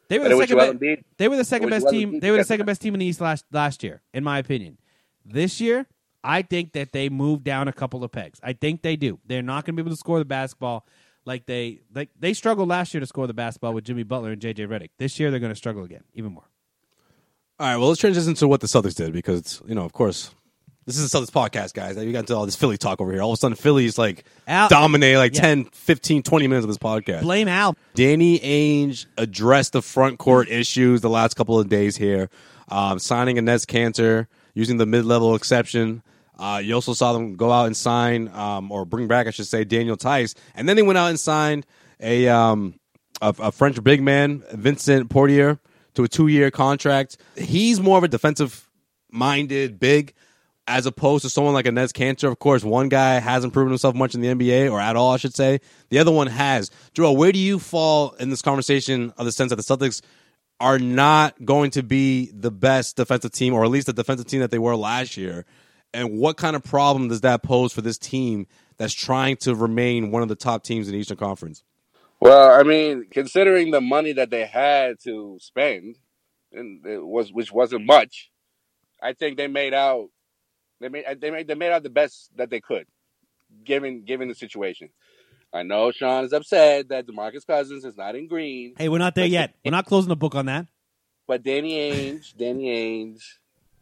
They were the second best. They were the second best team. They were the second best team in the East last last year, in my opinion. This year, I think that they move down a couple of pegs. I think they do. They're not going to be able to score the basketball like they like they struggled last year to score the basketball with Jimmy Butler and JJ Redick. This year, they're going to struggle again, even more. All right, well, let's transition to what the Celtics did because, you know, of course, this is a Celtics podcast, guys. We got into all this Philly talk over here. All of a sudden, Philly's like Al- dominate like Yeah. 10, 15, 20 minutes of this podcast. Blame Al. Danny Ainge addressed the front court issues the last couple of days here, um, signing Enes Kanter, using the mid level exception. Uh, you also saw them go out and sign, um, or bring back, I should say, Daniel Theis, and then they went out and signed a um, a, a French big man, Vincent Poirier, to a two year contract. He's more of a defensive minded big as opposed to someone like Enes Kanter. Of course, one guy hasn't proven himself much in the NBA or at all, I should say. The other one has. Joel, where do you fall in this conversation of the sense that the Celtics are not going to be the best defensive team, or at least the defensive team that they were last year? And what kind of problem does that pose for this team that's trying to remain one of the top teams in the Eastern Conference? Well, I mean, considering the money that they had to spend, and it was which wasn't much, I think they made out. They made they made they made out the best that they could, given given the situation. I know Sean is upset that Demarcus Cousins is not in green, Hey, we're not there yet. We're not closing the book on that. but Danny Ainge, Danny Ainge,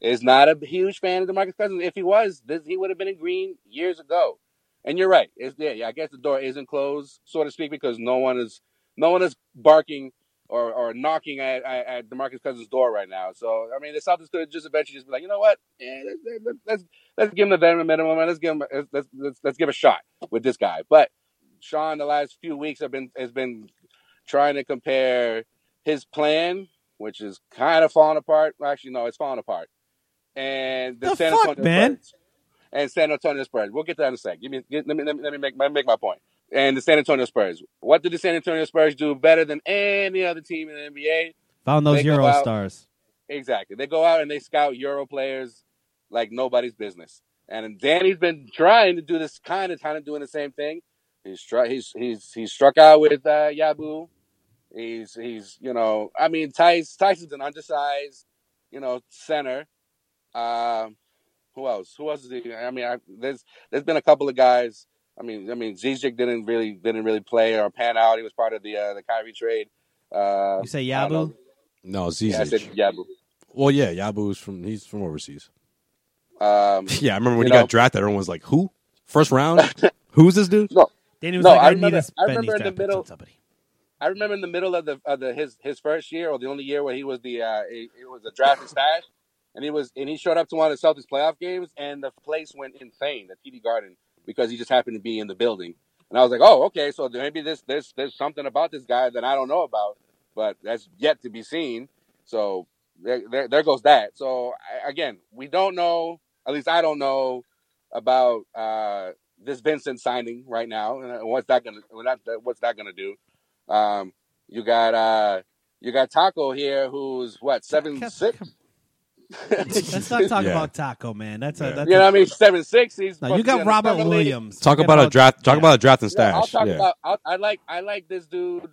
is not a huge fan of Demarcus Cousins. If he was, this, he would have been in green years ago. And you're right. It's yeah, yeah, I guess the door isn't closed, so to speak, because no one is no one is barking or, or knocking at, at, Demarcus Cousins' door right now. So I mean, the Celtics could just eventually just be like, you know what? Yeah, let's, let's, let's give him the veteran minimum and let's give him let's, let's let's give a shot with this guy. But Sean, the last few weeks have been has been trying to compare his plan, which is kind of falling apart. Actually, no, it's falling apart. And the, The San fuck, Antonio man? Spurs. And San Antonio Spurs. We'll get to that in a sec. Give me, get, let me, let me, let me make, my- make my point. And the San Antonio Spurs. What did the San Antonio Spurs do better than any other team in the NBA? Found those They Euro out- stars. Exactly. They go out and they scout Euro players like nobody's business. And Danny's been trying to do this kind of kind of doing the same thing. He's try he's he's he's struck out with uh, Yabu. He's he's you know I mean Theis Tyson's an undersized you know center. Um, who else? Who else is he? I mean I, there's there's been a couple of guys. I mean I mean Zizic didn't really didn't really play or pan out. He was part of the uh, the Kyrie trade. Uh, You say I Yabu? No, Zizic. Yeah, I said Yabu. well, yeah, Yabu's from he's from overseas. Um, Yeah, I remember when he know- got drafted. Everyone was like, "Who? First round? Who's this dude?" no, Danny was No, like, I I, need remember- to I remember in the middle- somebody. I remember in the middle of the of the his his first year or the only year where he was the uh he, it was a drafted stash, and he was and he showed up to one of the Celtics playoff games and the place went insane the TD Garden because he just happened to be in the building, and I was like, oh okay, so maybe this there's there's something about this guy that I don't know about, but that's yet to be seen. So there there, there goes that. So I, again, we don't know. At least I don't know about uh this Vincent signing right now, and what's that gonna what's that gonna do? Um, you got uh, you got Tacko here, who's what seven six. Let's not talk Yeah. about Tacko, man. That's a Yeah. that's You know a- what I mean? Seven six. He's No, you supposed to be got in Robert summer. Williams. Talk Forget about a draft. Talk yeah. about a draft and Yeah, I'll stash. talk Yeah. about. I'll, I like. I like this dude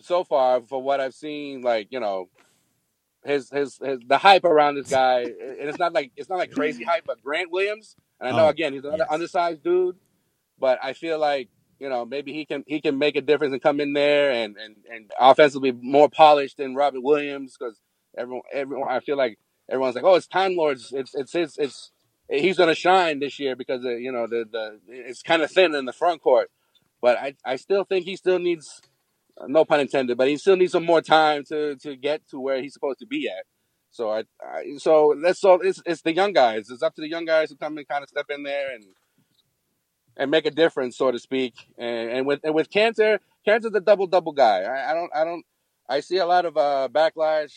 so far for what I've seen. Like you know, his his, his the hype around this guy, and it's not like it's not like crazy hype. But Grant Williams, and I know Oh, again he's another yes. undersized dude, but I feel like you know maybe he can he can make a difference and come in there and and and offensively more polished than Robert Williams because everyone everyone I feel like everyone's like oh it's Time Lords it's it's it's it's he's gonna shine this year because of, you know the the it's kind of thin in the front court, but I I still think he still needs no pun intended, but he still needs some more time to to get to where he's supposed to be at. So I, I so that's so it's it's the young guys. It's up to the young guys to come and kind of step in there and and make a difference, so to speak. And, and with and with Kanter, Kanter's a double double guy. I, I don't I don't I see a lot of uh, backlash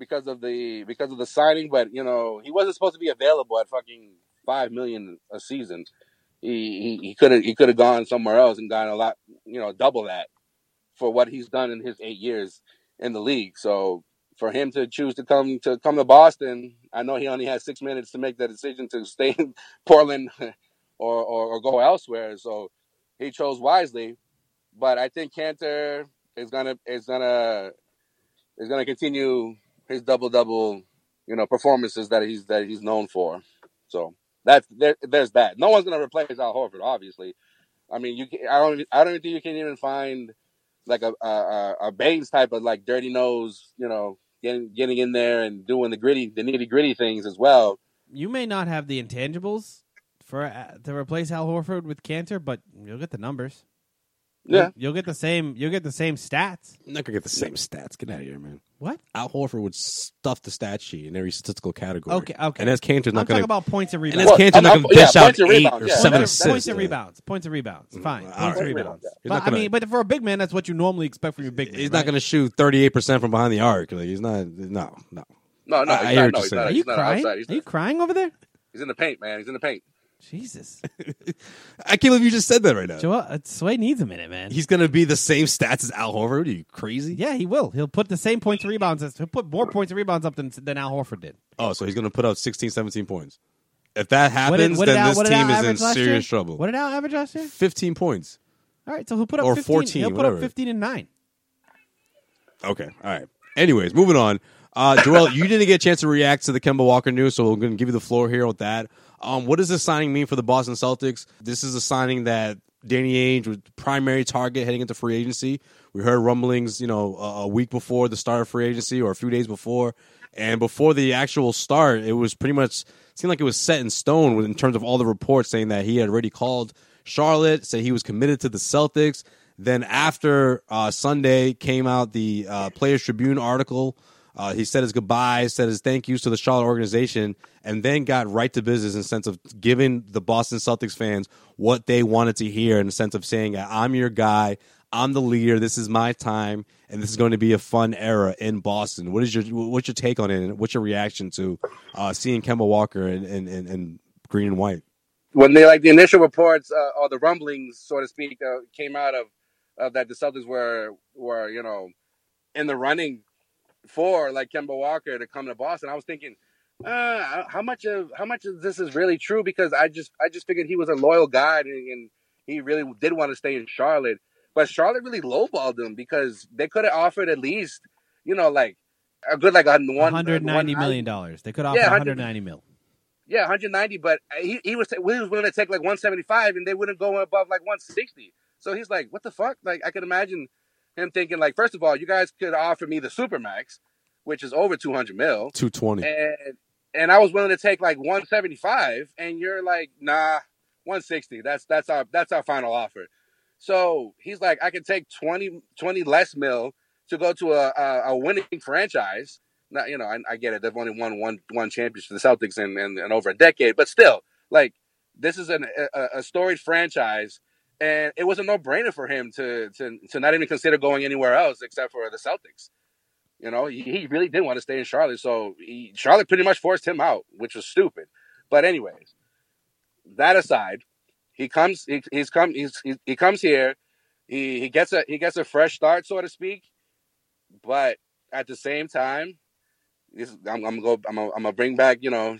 because of the because of the signing, but you know he wasn't supposed to be available at fucking five million a season. He he could have he could have gone somewhere else and gotten a lot you know double that for what he's done in his eight years in the league. So for him to choose to come to come to Boston, I know he only has six minutes to make the decision to stay in Portland or, or, or go elsewhere. So he chose wisely. But I think Kanter is gonna is gonna is gonna continue his double double, you know, performances that he's that he's known for. So that's there, there's that. No one's gonna replace Al Horford, obviously. I mean, you I don't I don't think you can even find like a a, a- a Baynes type of like dirty nose, you know, getting getting in there and doing the gritty the nitty gritty things as well. You may not have the intangibles for uh, to replace Al Horford with Kanter, but you'll get the numbers. Yeah. You'll, you'll get the same. You'll get the same stats. I'm not gonna get the same stats. Get out of here, man. What? Al Horford would stuff the stat sheet in every statistical category. Okay, okay. And as Kanter's I'm not gonna. about points and rebounds. and rebounds. as Kanter's I'm- not I'm- gonna yeah, dish out points and eight rebounds, or yeah. seven points, assists. points and yeah. rebounds. Points and rebounds. Mm, Fine. all Points right. and rebounds. He's But, not I gonna- mean, but for a big man, that's what you normally expect from your big man. He's right? not gonna shoot 38 percent from behind the arc. Like he's not. No, no. No, no, I- he's I hear not, what no, you're he's saying. not, Are you he's not crying? outside. He's, Are you crying over there? he's in the paint, man. He's in the paint. Jesus, I can't believe you just said that right now. Joel, uh, Sway needs a minute, man. He's gonna be the same stats as Al Horford. Are you crazy? yeah, he will. He'll put the same points and rebounds. As, he'll put more points and rebounds up than than Al Horford did. Oh, so he's gonna put up 16, 17 points. If that What did- happens, what did then Al- this team is in serious year? trouble. What did Al average last year? 15 points. All right, so he'll put up Or 15, 14, He'll put whatever. up fifteen and nine. Okay. All right. Anyways, moving on. Uh, Joel, you didn't get a chance to react to the Kemba Walker news, so we're going to give you the floor here with that. Um, what does this signing mean for the Boston Celtics? This is a signing that Danny Ainge was primary target heading into free agency. We heard rumblings, you know, a, a week before the start of free agency or a few days before, and before the actual start, it was pretty much seemed like it was set in stone in terms of all the reports saying that he had already called Charlotte, said he was committed to the Celtics. Then after uh, Sunday came out the uh, Players Tribune article. Uh, he said his goodbyes, said his thank yous to the Charlotte organization, and then got right to business in the sense of giving the Boston Celtics fans what they wanted to hear in the sense of saying, I'm your guy, I'm the leader, this is my time, and this is going to be a fun era in Boston. What is your what's your take on it, and what's your reaction to uh, seeing Kemba Walker in, in, in green and white? when they like the initial reports uh, or the rumblings, so to speak, uh, came out of of that the Celtics were were you know in the running for like Kemba Walker to come to Boston, I was thinking, uh, how much of how much of this is really true? Because I just I just figured he was a loyal guy and, and he really did want to stay in Charlotte, but Charlotte really lowballed him because they could have offered at least you know like a good like a one hundred ninety million dollars. They could offer Yeah, one 100 hundred ninety mil. Yeah, 190, but he, he was he was willing to take like 175, and they wouldn't go above like 160. So he's like, "What the fuck?" Like I could imagine him thinking like, first of all, you guys could offer me the supermax, which is over 200 mil, 220. and and I was willing to take like 175, and you're like, "Nah, 160. That's that's our that's our final offer." So he's like, "I can take 20 20 less mil to go to a a, a winning franchise." Not, you know, I, I get it. They've only won one one championship for the Celtics in, in, in over a decade, but still, like this is an, a, a storied franchise, and it was a no brainer for him to to to not even consider going anywhere else except for the Celtics. You know, he, he really didn't want to stay in Charlotte, so he, Charlotte pretty much forced him out, which was stupid. But anyways, that aside, he comes he, he's come he's, he, he comes here he he gets a he gets a fresh start so to speak but at the same time this I'm, I'm gonna go I'm gonna, I'm gonna bring back you know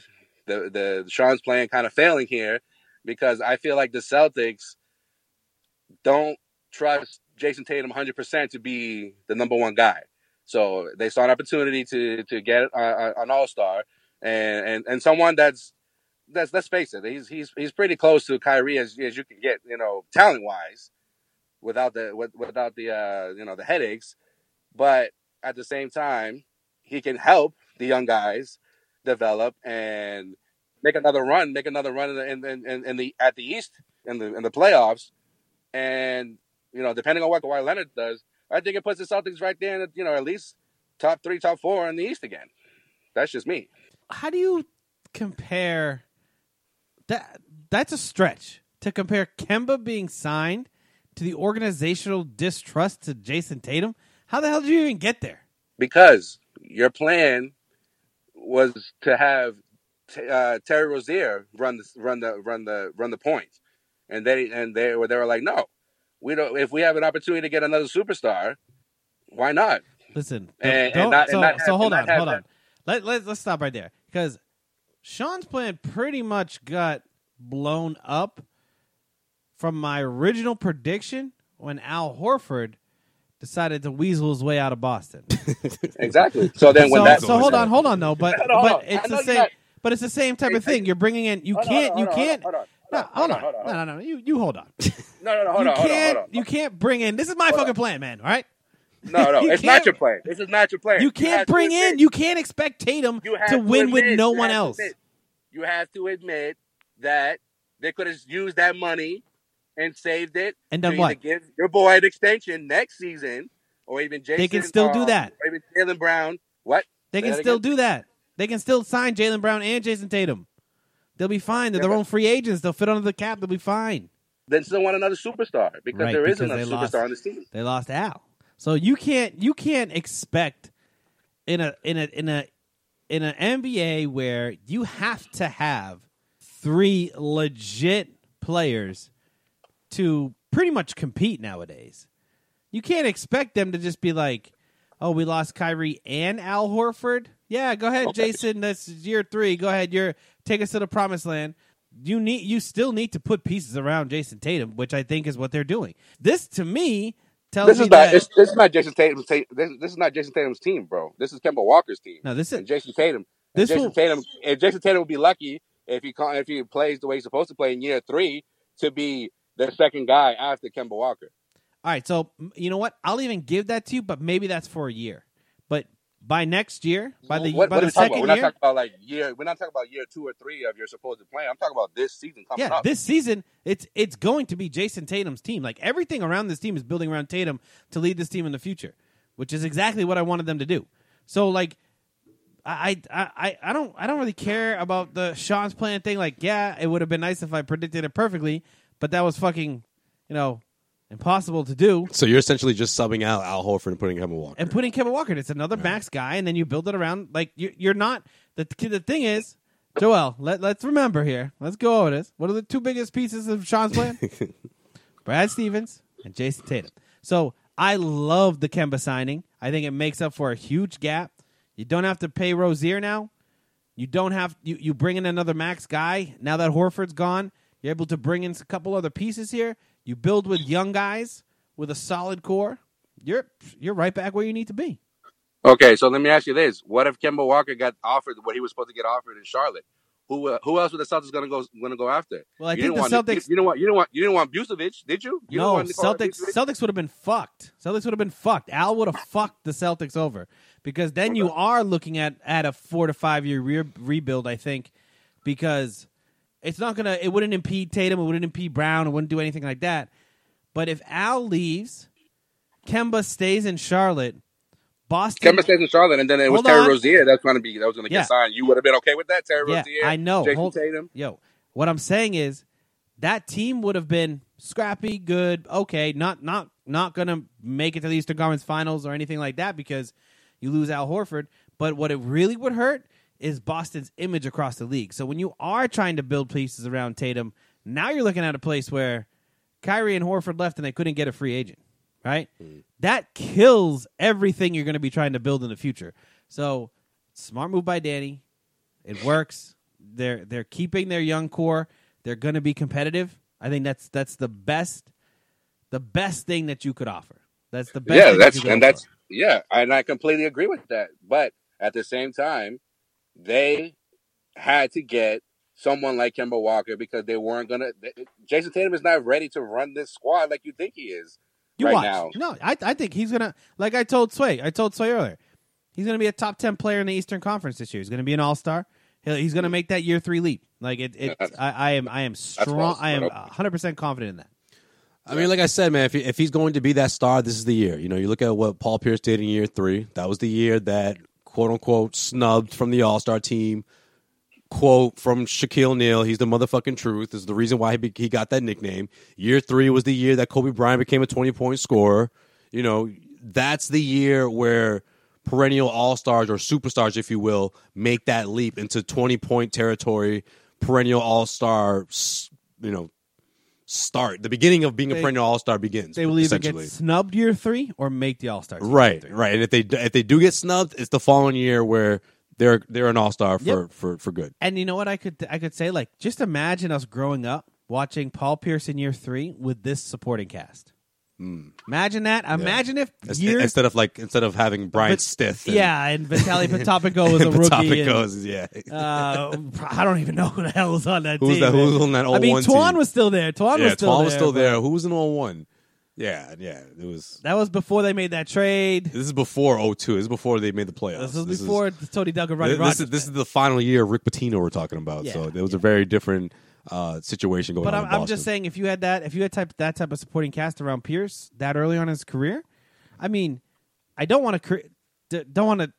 the the Sean's plan kind of failing here because I feel like the Celtics don't trust Jayson Tatum 100% to be the number one guy. So they saw an opportunity to to get an All Star and, and and someone that's that's let's face it, he's he's he's pretty close to Kyrie as as you can get, you know, talent wise, without the with, without the uh you know the headaches, but at the same time, he can help the young guys develop and make another run, make another run in the in, in, in the at the East in the in the playoffs, and you know depending on what Kawhi Leonard does, I think it puts the Celtics right there, in, you know, at least top three, top four in the East again. That's just me. How do you compare that? That's a stretch to compare Kemba being signed to the organizational distrust to Jayson Tatum. How the hell did you even get there? Because your plan was to have uh, Terry Rozier run the run the run the run the point, and they and they were they were like, no, we don't. If we have an opportunity to get another superstar, why not? Listen, And- don't- and not- and so, not have- so hold and on, not have hold on. Let, let, let's stop right there because Sean's plan pretty much got blown up from my original prediction when Al Horford decided to weasel his way out of Boston. Exactly. So then when so, that so hold on, hold on, though. But Hold on, hold but it's the same. not- But it's the same type of Hey, thing. You're bringing in. You can't. hold You on, can't. hold on, No, hold on, hold on. hold on, hold No, on. no, no. You you hold on. no, no, no, hold you on, hold on, can't. hold on. You can't bring in. This is my fucking plan, man. All right. No, no, it's can't- your plan. This is not your plan. You can't to bring in. You can't expect Tatum you to win with no you one else. admit- you have to admit that they could have used that money and saved it And to done what? give your boy an extension next season, or even Jayson. They can still do that. Or even Jaylen Brown. What? They Say can still again? do that. They can still sign Jaylen Brown and Jayson Tatum. They'll be fine. They're Yeah, their own free agents. They'll fit under the cap. They'll be fine. Then still want another superstar because Right, there is because another they lost- superstar on this team. They lost Al. So you can't you can't expect in a in a in a in an NBA where you have to have three legit players to pretty much compete nowadays. You can't expect them to just be like, "Oh, we lost Kyrie and Al Horford." Yeah, go ahead, Okay. Jayson. That's year three. Go ahead. You're take us to the promised land. You need you still need to put pieces around Jayson Tatum, which I think is what they're doing. This to me tells This me is not. that It's, this is not Jayson Tatum's. ta- This, this is not Jayson Tatum's team, bro. This is Kemba Walker's team. no, this is and Jayson Tatum. This Jayson will- Tatum. And Jayson Tatum would be lucky if he if he plays the way he's supposed to play in year three to be the second guy after Kemba Walker. all right. So you know what? I'll even give that to you, but maybe that's for a year. By next year, by the what, by what the are we talking about? second We're not year, talking about like year. We're not talking about year two or three of your supposed plan. I'm talking about this season coming yeah, up. this season it's it's going to be Jayson Tatum's team. Like everything around this team is building around Tatum to lead this team in the future, which is exactly what I wanted them to do. So like. I, I I I don't I don't really care about the Sean's plan thing. Like, yeah, it would have been nice if I predicted it perfectly, but that was fucking, you know, impossible to do. So you're essentially just subbing out Al Horford and putting Kemba Walker. and putting Kevin Walker. It's another max guy, and then you build it around. Like you, you're not the the thing is, Joel. Let Let's remember here. Let's go over this. What are the two biggest pieces of Sean's plan? Brad Stevens and Jayson Tatum. So I love the Kemba signing. I think it makes up for a huge gap. You don't have to pay Rozier now. You don't have you, you bring in another max guy now that Horford's gone. You're able to bring in a couple other pieces here. You build with young guys with a solid core. You're you're right back where you need to be. Okay, so let me ask you this: What if Kemba Walker got offered what he was supposed to get offered in Charlotte? Who uh, who else were the Celtics going to go going to go after? Well, I you think didn't the want, Celtics- You, you didn't want you didn't want you didn't want Vucevic, did you? you didn't no, want Celtics? Celtics would have been fucked. Celtics would have been fucked. Al would have fucked the Celtics over because then you are looking at at a four to five year re- rebuild. I think because it's not gonna it wouldn't impede Tatum, it wouldn't impede Brown, it wouldn't do anything like that. But if Al leaves, Kemba stays in Charlotte. Boston. Kemba stays in Charlotte, and then it was Terry on. Rozier that's going to be that was going to Yeah. get signed. You would have been okay with that, Terry yeah, Rozier? I know. Jayson Hold- Tatum. Yo, what I'm saying is that team would have been scrappy, good, okay, not not not gonna make it to the Eastern Conference Finals or anything like that because you lose Al Horford. But what it really would hurt is Boston's image across the league. So when you are trying to build pieces around Tatum, Now you're looking at a place where Kyrie and Horford left and they couldn't get a free agent, right? Mm. That kills everything you're going to be trying to build in the future. So, smart move by Danny. It works. They're they're keeping their young core. They're going to be competitive. I think that's that's the best the best thing that you could offer. That's the best. yeah, that's and that's yeah, and I completely agree with that. But at the same time, they had to get someone like Kemba Walker because they weren't gonna. They, Jayson Tatum is not ready to run this squad like you think he is You right watch. now. No, I I think he's gonna like I told Sway. I told Sway earlier. He's gonna be a top ten player in the Eastern Conference this year. He's gonna be an All Star. He's gonna make that year three leap. Like it. it That's- I, I am. I am strong. false, I am hundred percent confident in that. I mean, like I said, man, if, he, if he's going to be that star, this is the year. You know, you look at what Paul Pierce did in year three. That was the year that, quote unquote, snubbed from the All Star team. Quote from Shaquille O'Neal, he's the motherfucking truth. Is the reason why he, be, he got that nickname. Year three was the year that Kobe Bryant became a 20 point scorer. You know, that's the year where perennial all stars or superstars, if you will, make that leap into 20 point territory, perennial all star, you know, start. The beginning of being a They- perennial all star begins. They will either get snubbed year three or make the All Star. Right, right. And if they if they do get snubbed, it's the following year where they're they're an all star for, Yep. for for good. And you know what I could I could say like just imagine us growing up watching Paul Pierce in year three with this supporting cast. Imagine that. Imagine if Ins- year Instead of like instead of having Bryant but- Stith, and, yeah, and Vitaly Potapenko was a and rookie. and- Potapicos, yeah. Uh, I don't even know who the hell was on that Who's team. that- man. on that I mean, 01 Twan team? was still there. Twan yeah, was still Twan there. was still but there. Who was in all 01? Yeah, yeah. It was. That was before they made that trade. This is before 02. This is before they made the playoffs. This was before Tony Duncan, Rodney This, this Rogers. is this is the final year of Rick Pitino we're talking about. Yeah, so it was a very different uh, situation going but on. I'm, I'm just saying, if you had that, if you had type that type of supporting cast around Pierce that early on in his career, I mean, I don't want to cre- don't want to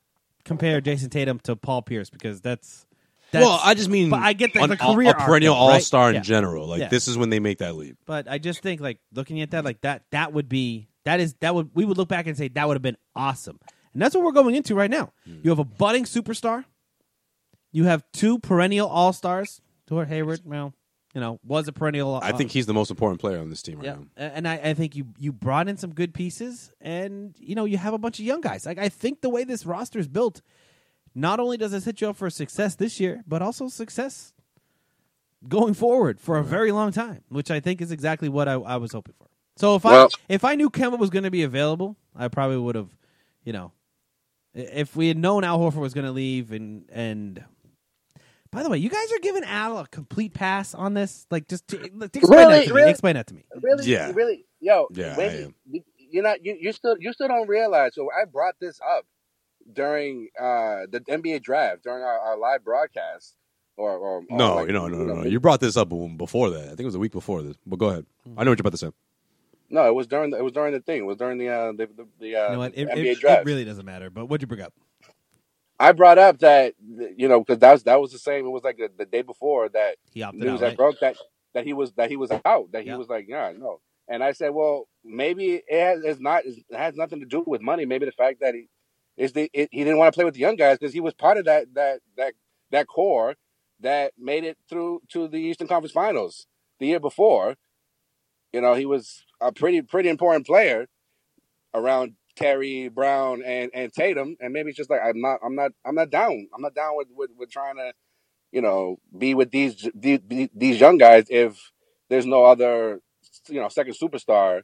compare Jason Tatum to Paul Pierce because that's, that's well, I just mean, but I get the, an- the career a perennial right? all star in Yeah. general. Like Yeah. this is when they make that leap. But I just think like looking at that, like that, that would be that is that would we would look back and say that would have been awesome, and that's what we're going into right now. Hmm. You have a budding superstar, you have two perennial all stars. Stuart Hayward, well, you know, was a perennial. I uh, think he's the most important player on this team right yeah, now. And I, I think you you brought in some good pieces, and you know you have a bunch of young guys. Like I think the way this roster is built, not only does it set you up for success this year, but also success going forward for a very long time, which I think is exactly what I, I was hoping for. So if Well- I if I knew Kemba was going to be available, I probably would have, you know, if we had known Al Horford was going to leave, and and by the way, you guys are giving Al a complete pass on this. Like, just to, explain that Really? to me. Really? Explain that to me. Really? Yeah. Really? Yo, Yeah, wait, I am. you- you're not you, you still you still don't realize. So I brought this up during uh the NBA draft during our, our live broadcast. Or, or, or No, like, no, no, no, no. You brought this up before that. I think it was a week before this. But go ahead. I know what you're about to say. No, it was during the, it was during the thing. It was during the uh, the the, the uh, You know what? It, NBA it, draft. it really doesn't matter. But what'd you bring up? I brought up that you know because that was that was the same. It was like the, the day before that He opted news out. that Right? broke that that he was that he was out. That he Yeah. was like, yeah, no. And I said, well, maybe it has it's not it has nothing to do with money. Maybe the fact that he is the it, he didn't want to play with the young guys because he was part of that that that that core that made it through to the Eastern Conference Finals the year before. You know, he was a pretty pretty important player around Terry Brown and and Tatum, and maybe it's just like I'm not I'm not I'm not down. I'm not down with with, with trying to you know be with these these these young guys if there's no other you know second superstar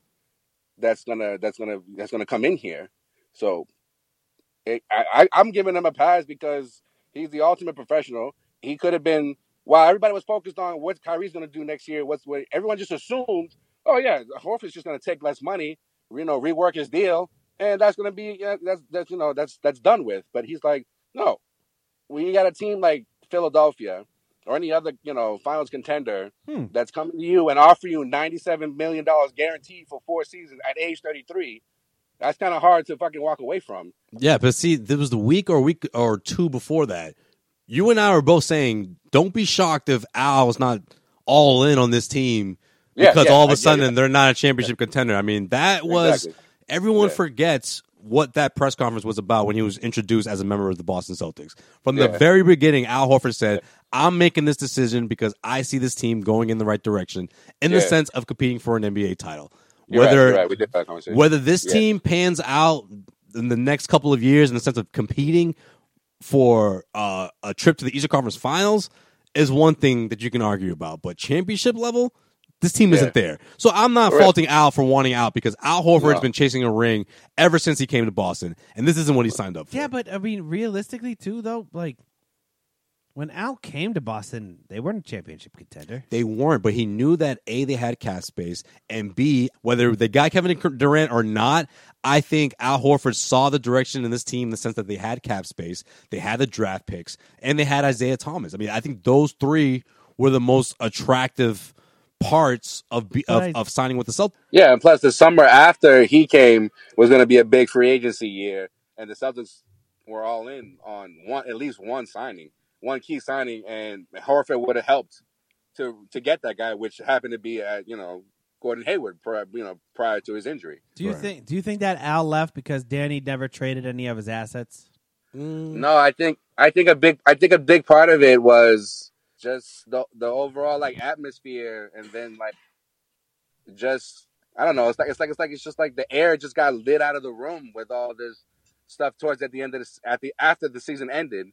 that's gonna that's gonna that's gonna come in here. So it, I, I I'm giving him a pass because he's the ultimate professional. He could have been while everybody was focused on what Kyrie's gonna do next year. What's what everyone just assumed. Oh yeah, Horford's just gonna take less money, you know, rework his deal, and that's gonna be yeah, that's that's you know that's that's done with. But he's like, no, when you got a team like Philadelphia or any other you know finals contender Hmm. that's coming to you and offer you ninety seven million dollars guaranteed for four seasons at age thirty three, that's kind of hard to fucking walk away from. Yeah, but see, there was the week or week or two before that. You and I were both saying, don't be shocked if Al's not all in on this team because yeah, all of a sudden they're not a championship contender. I mean, that was Exactly. Everyone Yeah. forgets what that press conference was about when he was introduced as a member of the Boston Celtics. From the Yeah. very beginning, Al Horford said, "I'm making this decision because I see this team going in the right direction in the sense of competing for an NBA title." You're right, whether right. That whether this Yeah. team pans out in the next couple of years in the sense of competing for uh, a trip to the Eastern Conference Finals is one thing that you can argue about, but championship level, this team isn't there. So I'm not Correct. faulting Al for wanting out because Al Horford's No. been chasing a ring ever since he came to Boston, and this isn't what he signed up for. Yeah, but I mean, realistically, too, though, like when Al came to Boston, they weren't a championship contender. They weren't, but he knew that A, they had cap space, and B, whether they got Kevin Durant or not, I think Al Horford saw the direction in this team in the sense that they had cap space, they had the draft picks, and they had Isaiah Thomas. I mean, I think those three were the most attractive parts of be, of, But of signing with the Celtics. Yeah, and plus the summer after he came was going to be a big free agency year, and the Celtics were all in on one at least one signing, one key signing, and Horford would have helped to to get that guy, which happened to be at you know Gordon Hayward, prior, you know prior to his injury. Do you Right. think? Do you think that Al left because Danny never traded any of his assets? Mm. No, I think I think a big I think a big part of it was just the the overall like atmosphere, and then like just I don't know. It's like it's like it's like it's just like the air just got lit out of the room with all this stuff towards at the end of this at the after the season ended,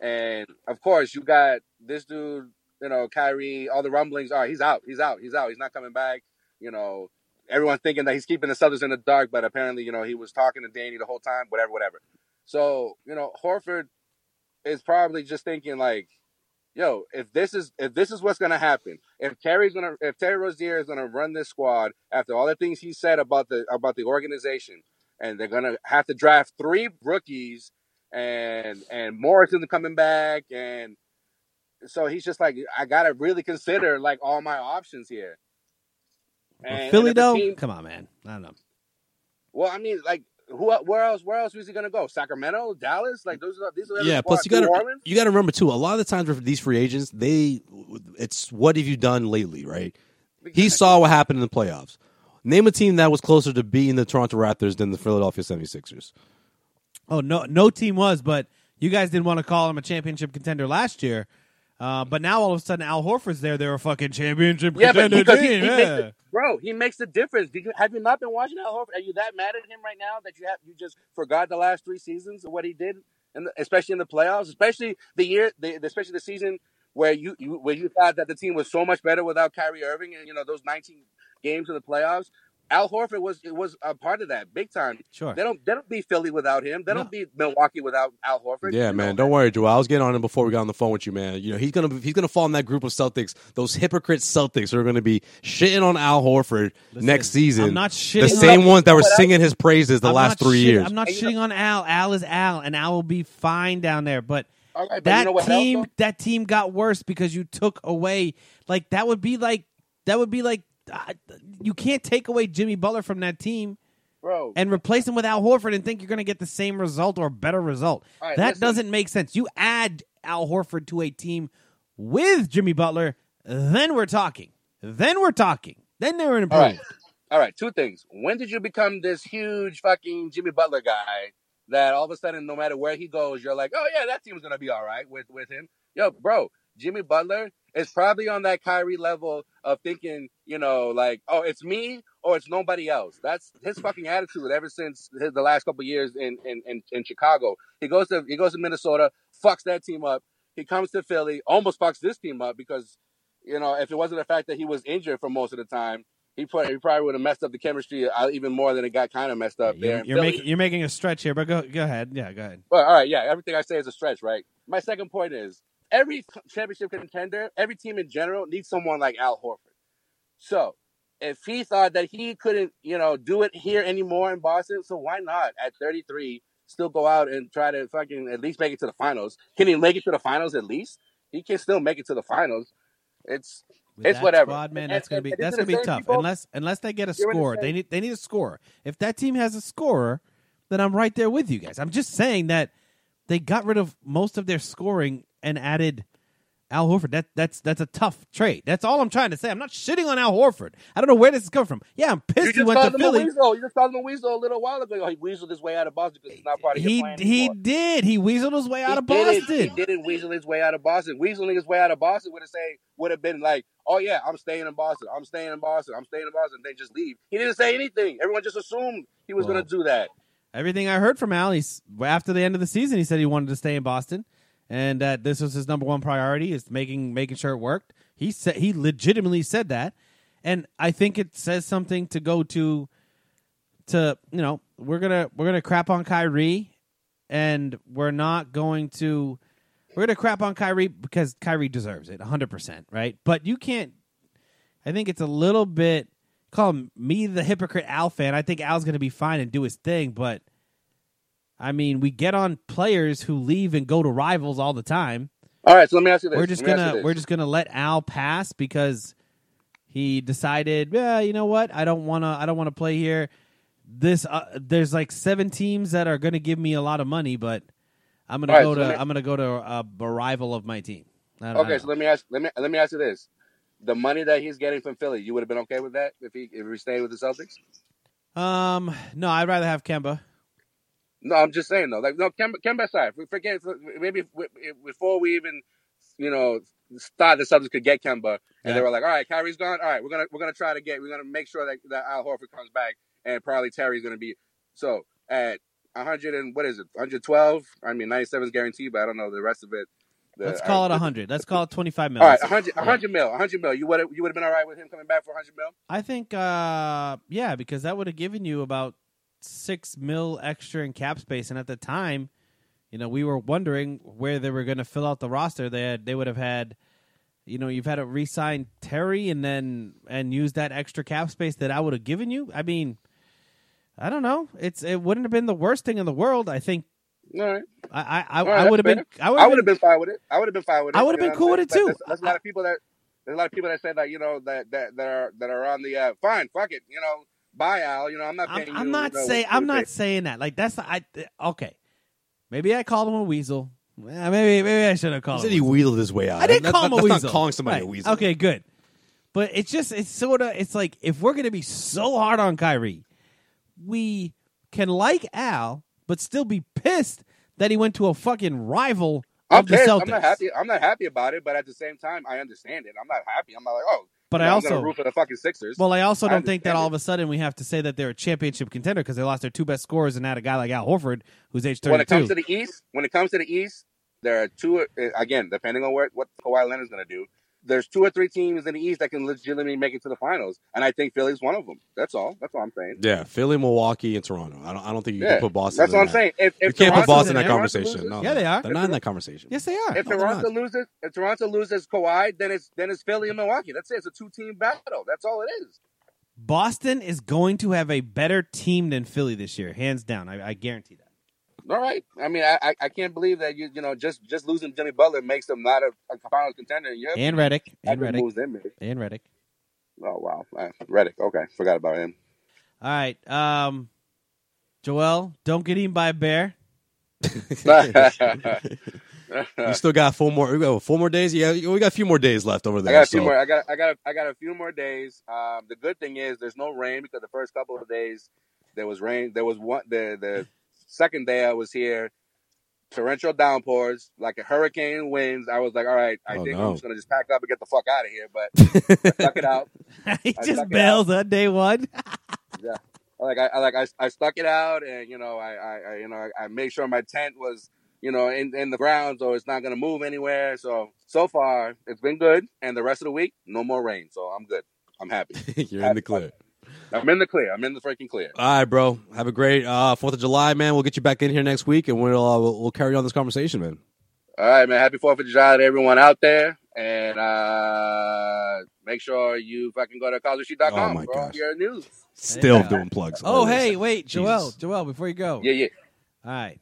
and of course you got this dude, you know, Kyrie. All the rumblings are he's out, he's out, he's out, he's not coming back. You know, everyone's thinking that he's keeping the Celtics in the dark, but apparently you know he was talking to Danny the whole time. Whatever, whatever. So you know, Horford is probably just thinking like, yo, if this is if this is what's gonna happen, if Terry's gonna if Terry Rozier is gonna run this squad after all the things he said about the about the organization, and they're gonna have to draft three rookies and and Morrison coming back and so he's just like I gotta really consider like all my options here. Well, And- Philly and though, team- come on, man. I don't know. well, I mean, like who? Uh, where else? Where else was he gonna go? Sacramento, Dallas? Like those are these are the Yeah, plus you got to you got to remember too. A lot of the times with these free agents, they it's what have you done lately, right? He saw what happened in the playoffs. Name a team that was closer to beating the Toronto Raptors than the Philadelphia 76ers. Oh no, no team was, but you guys didn't want to call him a championship contender last year. Uh, but now all of a sudden Al Horford's there. They're a fucking championship Yeah, contender because he, team. he yeah. the, bro, he makes the difference. You have you not been watching Al Horford? Are you that mad at him right now that you have you just forgot the last three seasons of what he did, and especially in the playoffs, especially the year, the, especially the season where you, you where you thought that the team was so much better without Kyrie Irving, and you know those 19 games in the playoffs. Al Horford was was a part of that big time. Sure. They don't they don't beat Philly without him. They No. don't beat Milwaukee without Al Horford. Yeah, You man. Don't that. worry, Joel. I was getting on him before we got on the phone with you, man. You know he's gonna he's gonna fall in that group of Celtics, those hypocrite Celtics who are gonna be shitting on Al Horford next season. I'm not the same on- ones that were singing his praises the I'm last three shitting- years. I'm not And you know- shitting on Al. Al is Al, and Al will be fine down there. But All right, but that you know team, else, that team got worse because you took away. Like that would be like that would be like uh, you can't take away Jimmy Butler from that team bro? and replace him with Al Horford and think you're going to get the same result or better result. Right, that listen. doesn't make sense. You add Al Horford to a team with Jimmy Butler, then we're talking. Then we're talking. Then they're an All right. All right, two things. When did you become this huge fucking Jimmy Butler guy that all of a sudden, no matter where he goes, you're like, oh yeah, that team's gonna be all right with with him? Yo, bro, Jimmy Butler is probably on that Kyrie level of thinking, you know, like, oh, it's me or it's nobody else. That's his fucking attitude ever since his, the last couple years in, in in in Chicago. He goes to he goes to Minnesota, fucks that team up. He comes to Philly, almost fucks this team up because, you know, if it wasn't the fact that he was injured for most of the time, he probably, he probably would have messed up the chemistry uh, even more than it got kind of messed up there. You're, you're making you're making a stretch here, but go go ahead. Yeah, go ahead. Well, all right, yeah, everything I say is a stretch, right? My second point is every championship contender, every team in general needs someone like Al Horford. So if he thought that he couldn't, you know, do it here anymore in Boston, so why not at 33 still go out and try to fucking at least make it to the finals? Can he make it to the finals at least? He can still make it to the finals. It's With It's whatever. Squad, man, And- that's gonna be that's gonna be tough people- unless unless they get a You're in the score. They need they need a scorer. If that team has a scorer, then I'm right there with you guys. I'm just saying that they got rid of most of their scoring and added Al Horford. That that's that's a tough trade. That's all I'm trying to say. I'm not shitting on Al Horford. I don't know where this is coming from. Yeah, I'm pissed he went to Philly. weasel. You just called him a weasel a little while ago. He weaseled his way out of Boston because he's not part of your He plan he anymore. did. He weaseled his way out of didn't- Boston. He didn't weasel his way out of Boston. Weaseling his way out of Boston would have say would have been like, "Oh yeah, I'm staying in Boston. I'm staying in Boston. I'm staying in Boston." Then just leave. He didn't say anything. Everyone just assumed he was Well, going to do that. Everything I heard from Al, he's after the end of the season, he said he wanted to stay in Boston, and that this was his number one priority is making making sure it worked. He said he legitimately said that, and I think it says something to go to. To you know, we're gonna we're gonna crap on Kyrie, and we're not going to we're gonna crap on Kyrie because Kyrie deserves it, hundred percent, right? But you can't. I think it's a little bit call me the hypocrite Al fan. I think Al's going to be fine and do his thing, but I mean, we get on players who leave and go to rivals all the time. All right, so let me ask you this. We're just Let me ask you gonna we're just gonna let Al pass because he decided, yeah, you know what? I don't want to I don't want to play here. This uh, there's like seven teams that are going to give me a lot of money, but I'm gonna All right, go so to me- I'm gonna go to a, a rival of my team. I don't- I Okay, so let me ask let me let me ask you this: the money that he's getting from Philly, you would have been okay with that if he if he stayed with the Celtics? um, no, I'd rather have Kemba. No, I'm just saying though. Like no, Kemba, Kemba aside, we forget maybe before we even you know thought the Celtics could get Kemba, and they were like, all right, Kyrie's gone. All right, we're gonna we're gonna try to get we're gonna make sure that that Al Horford comes back, and probably Terry's gonna be so at 100 and what is it 112? I mean 97 is guaranteed, but I don't know the rest of it. The- Let's call it I- 100. Let's call it 25 All million. right, 100, 100 mil, 100 mil. You would you would have been all right with him coming back for 100 mil? I think, uh, yeah, because that would have given you about six mil extra in cap space, and at the time, you know, we were wondering where they were going to fill out the roster. They had, they would have had, you know, you've had to re-sign Terry and then and use that extra cap space that I would have given you. I mean, I don't know. It's it wouldn't have been the worst thing in the world. I think All right. I I, I, I would have been. I would have been, been fine with it. I would have been fine with it. I would have been cool with it, too. There's, there's a lot of people that there's a lot of people that said that you know that that that are that are on the uh, fine, fuck it, you know, buy Al. You know, I'm not paying I'm, you. I'm not you know, saying I'm not pay. saying that. Like that's I okay. Maybe I called him a weasel. Eh, Maybe maybe I should have He called said him. he a weasel. wheeled his way out. I didn't That- call him that- a that's weasel. not calling somebody Right. a weasel. Okay, good. But it's just it's sort of it's like if we're gonna be so hard on Kyrie, we can like Al, but still be pissed that he went to a fucking rival I'm of the pissed. Celtics. I'm not happy. I'm not happy about it, but at the same time, I understand it. I'm not happy. I'm not like, oh, But I also- root for the fucking Sixers. Well, I also I don't think that all of a sudden we have to say that they're a championship contender because they lost their two best scorers and had a guy like Al Horford who's age when it comes to the East, when it comes to the East, there are two. uh, Again, depending on where, what Kawhi Leonard's going to do, there's two or three teams in the East that can legitimately make it to the finals, and I think Philly's one of them. That's all. That's all I'm saying. Yeah, Philly, Milwaukee, and Toronto. I don't. I don't think you Yeah, can put Boston. That's in what I'm that. saying. If, You can't put Boston in that conversation. loses- No, Yeah, they are. They're not in that conversation. yes, they are. If No, Toronto loses, if Toronto loses Kawhi, then it's then it's Philly and Milwaukee. That's it. It's a two team battle. That's all it is. Boston is going to have a better team than Philly this year, hands down. I, I guarantee that. All right. I mean, I I, I can't believe that you you know just just losing Jimmy Butler makes them not a, a finals contender. And yeah, And Redick, and Redick, moves them. maybe. and Redick. Oh wow, uh, Redick. Okay, forgot about him. All right, um, Joel, don't get eaten by a bear. you still got four more. We got four more days. Yeah, we got a few more days left over there. I there. got a few more. I got. I got. I got a few more days. Um, the good thing is there's no rain because the first couple of days there was rain. There was one. The the second day I was here, torrential downpours, like a hurricane winds. I was like, all right, I Oh, think no. I'm just gonna just pack up and get the fuck out of here. But I stuck it out. he I just bails on day one. Yeah. Like I, I like I, I stuck it out, and you know I, I, I you know I, I made sure my tent was you know in, in the ground, so it's not gonna move anywhere. So so far it's been good, and the rest of the week no more rain, so I'm good. I'm happy. You're in the clear. I'm in the clear. I'm in the freaking clear. All right, bro. Have a great uh, Fourth of July, man. We'll get you back in here next week, and we'll uh, we'll, we'll carry on this conversation, man. All right, man. Happy Fourth of July to everyone out there, and uh make sure you fucking go to collegesheet.com Oh, my for all your news. Still Yeah. doing plugs. Oh, always. hey, wait, Joel, Jesus. Joel, before you go. Yeah, yeah. All right.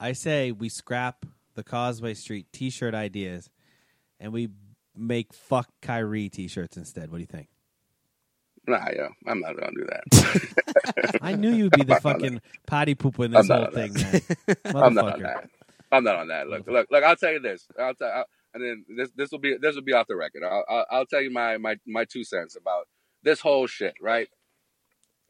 I say we scrap the Causeway Street t shirt ideas and we make fuck Kyrie t shirts instead. What do you think? Nah, yo, I'm not gonna do that. I knew you'd be the fucking potty pooper in this whole thing, man. I'm not on Motherfucker. that. I'm not on that. Look, look, look. I'll tell you this. I'll tell. I'll, and then this this will be this will be off the record. I'll I'll, I'll tell you my, my my two cents about this whole shit, right?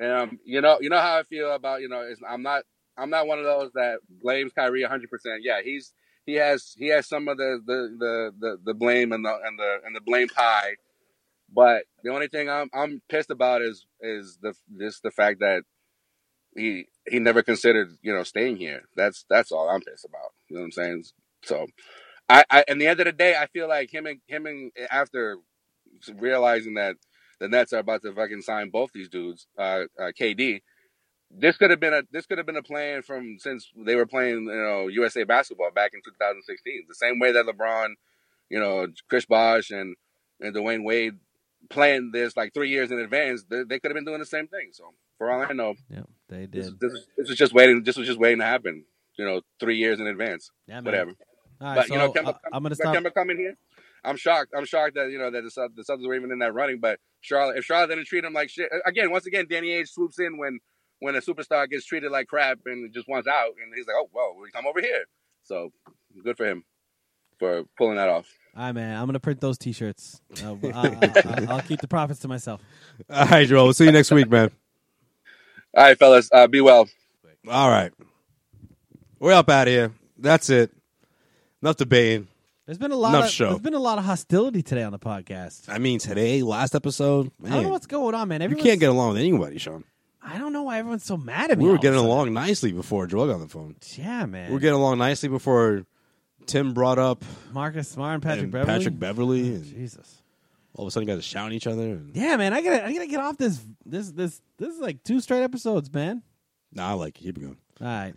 Um, you know, you know how I feel about you know. I'm not I'm not one of those that blames Kyrie 100. percent Yeah, he's he has he has some of the the, the the the blame and the and the and the blame pie. But the only thing I'm I'm pissed about is is the just the fact that he he never considered you know staying here. That's that's all I'm pissed about. You know what I'm saying? So, I, I the end of the day, I feel like him and him and after realizing that the Nets are about to fucking sign both these dudes, uh, uh, KD. This could have been a this could have been a plan from since they were playing you know USA basketball back in 2016. The same way that LeBron, you know, Chris Bosh and and Dwyane Wade planned this like three years in advance. They, they could have been doing the same thing. So for all I know, Yeah, they did. this, this was just waiting. This was just waiting to happen. You know, three years in advance. Yeah, man. Whatever. All right, but so you know, Kemba, I- I'm gonna stop. Kemba coming here. I'm shocked. I'm shocked that you know that the the Celtics were even in that running. But Charlotte, if Charlotte didn't treat him like shit, again, once again, Danny Ainge swoops in when when a superstar gets treated like crap and just wants out, and he's like, oh well, we come over here. So good for him for pulling that off. All right, man. I'm gonna print those T-shirts. Uh, I, I, I'll keep the profits to myself. All right, Joel. We'll see you next week, man. All right, fellas, uh, be well. All right. We're up out of here. That's it. Enough debating. There's been a lot. Enough of, show. There's been a lot of hostility today on the podcast. I mean, today, last episode, I don't know what's going on, man. you can't get along with anybody, Sean. I don't know why everyone's so mad at me. We were getting along nicely before Joel got on the phone. Yeah, man. We were getting along nicely before Tim brought up Marcus Smart and Patrick and Beverley. Patrick Beverley, oh, and Jesus. all of a sudden, you guys are shouting at each other. And, Yeah, man. I gotta. I gotta get off this. This. This. This is like two straight episodes, man. nah, I like it. Keep it going. All right.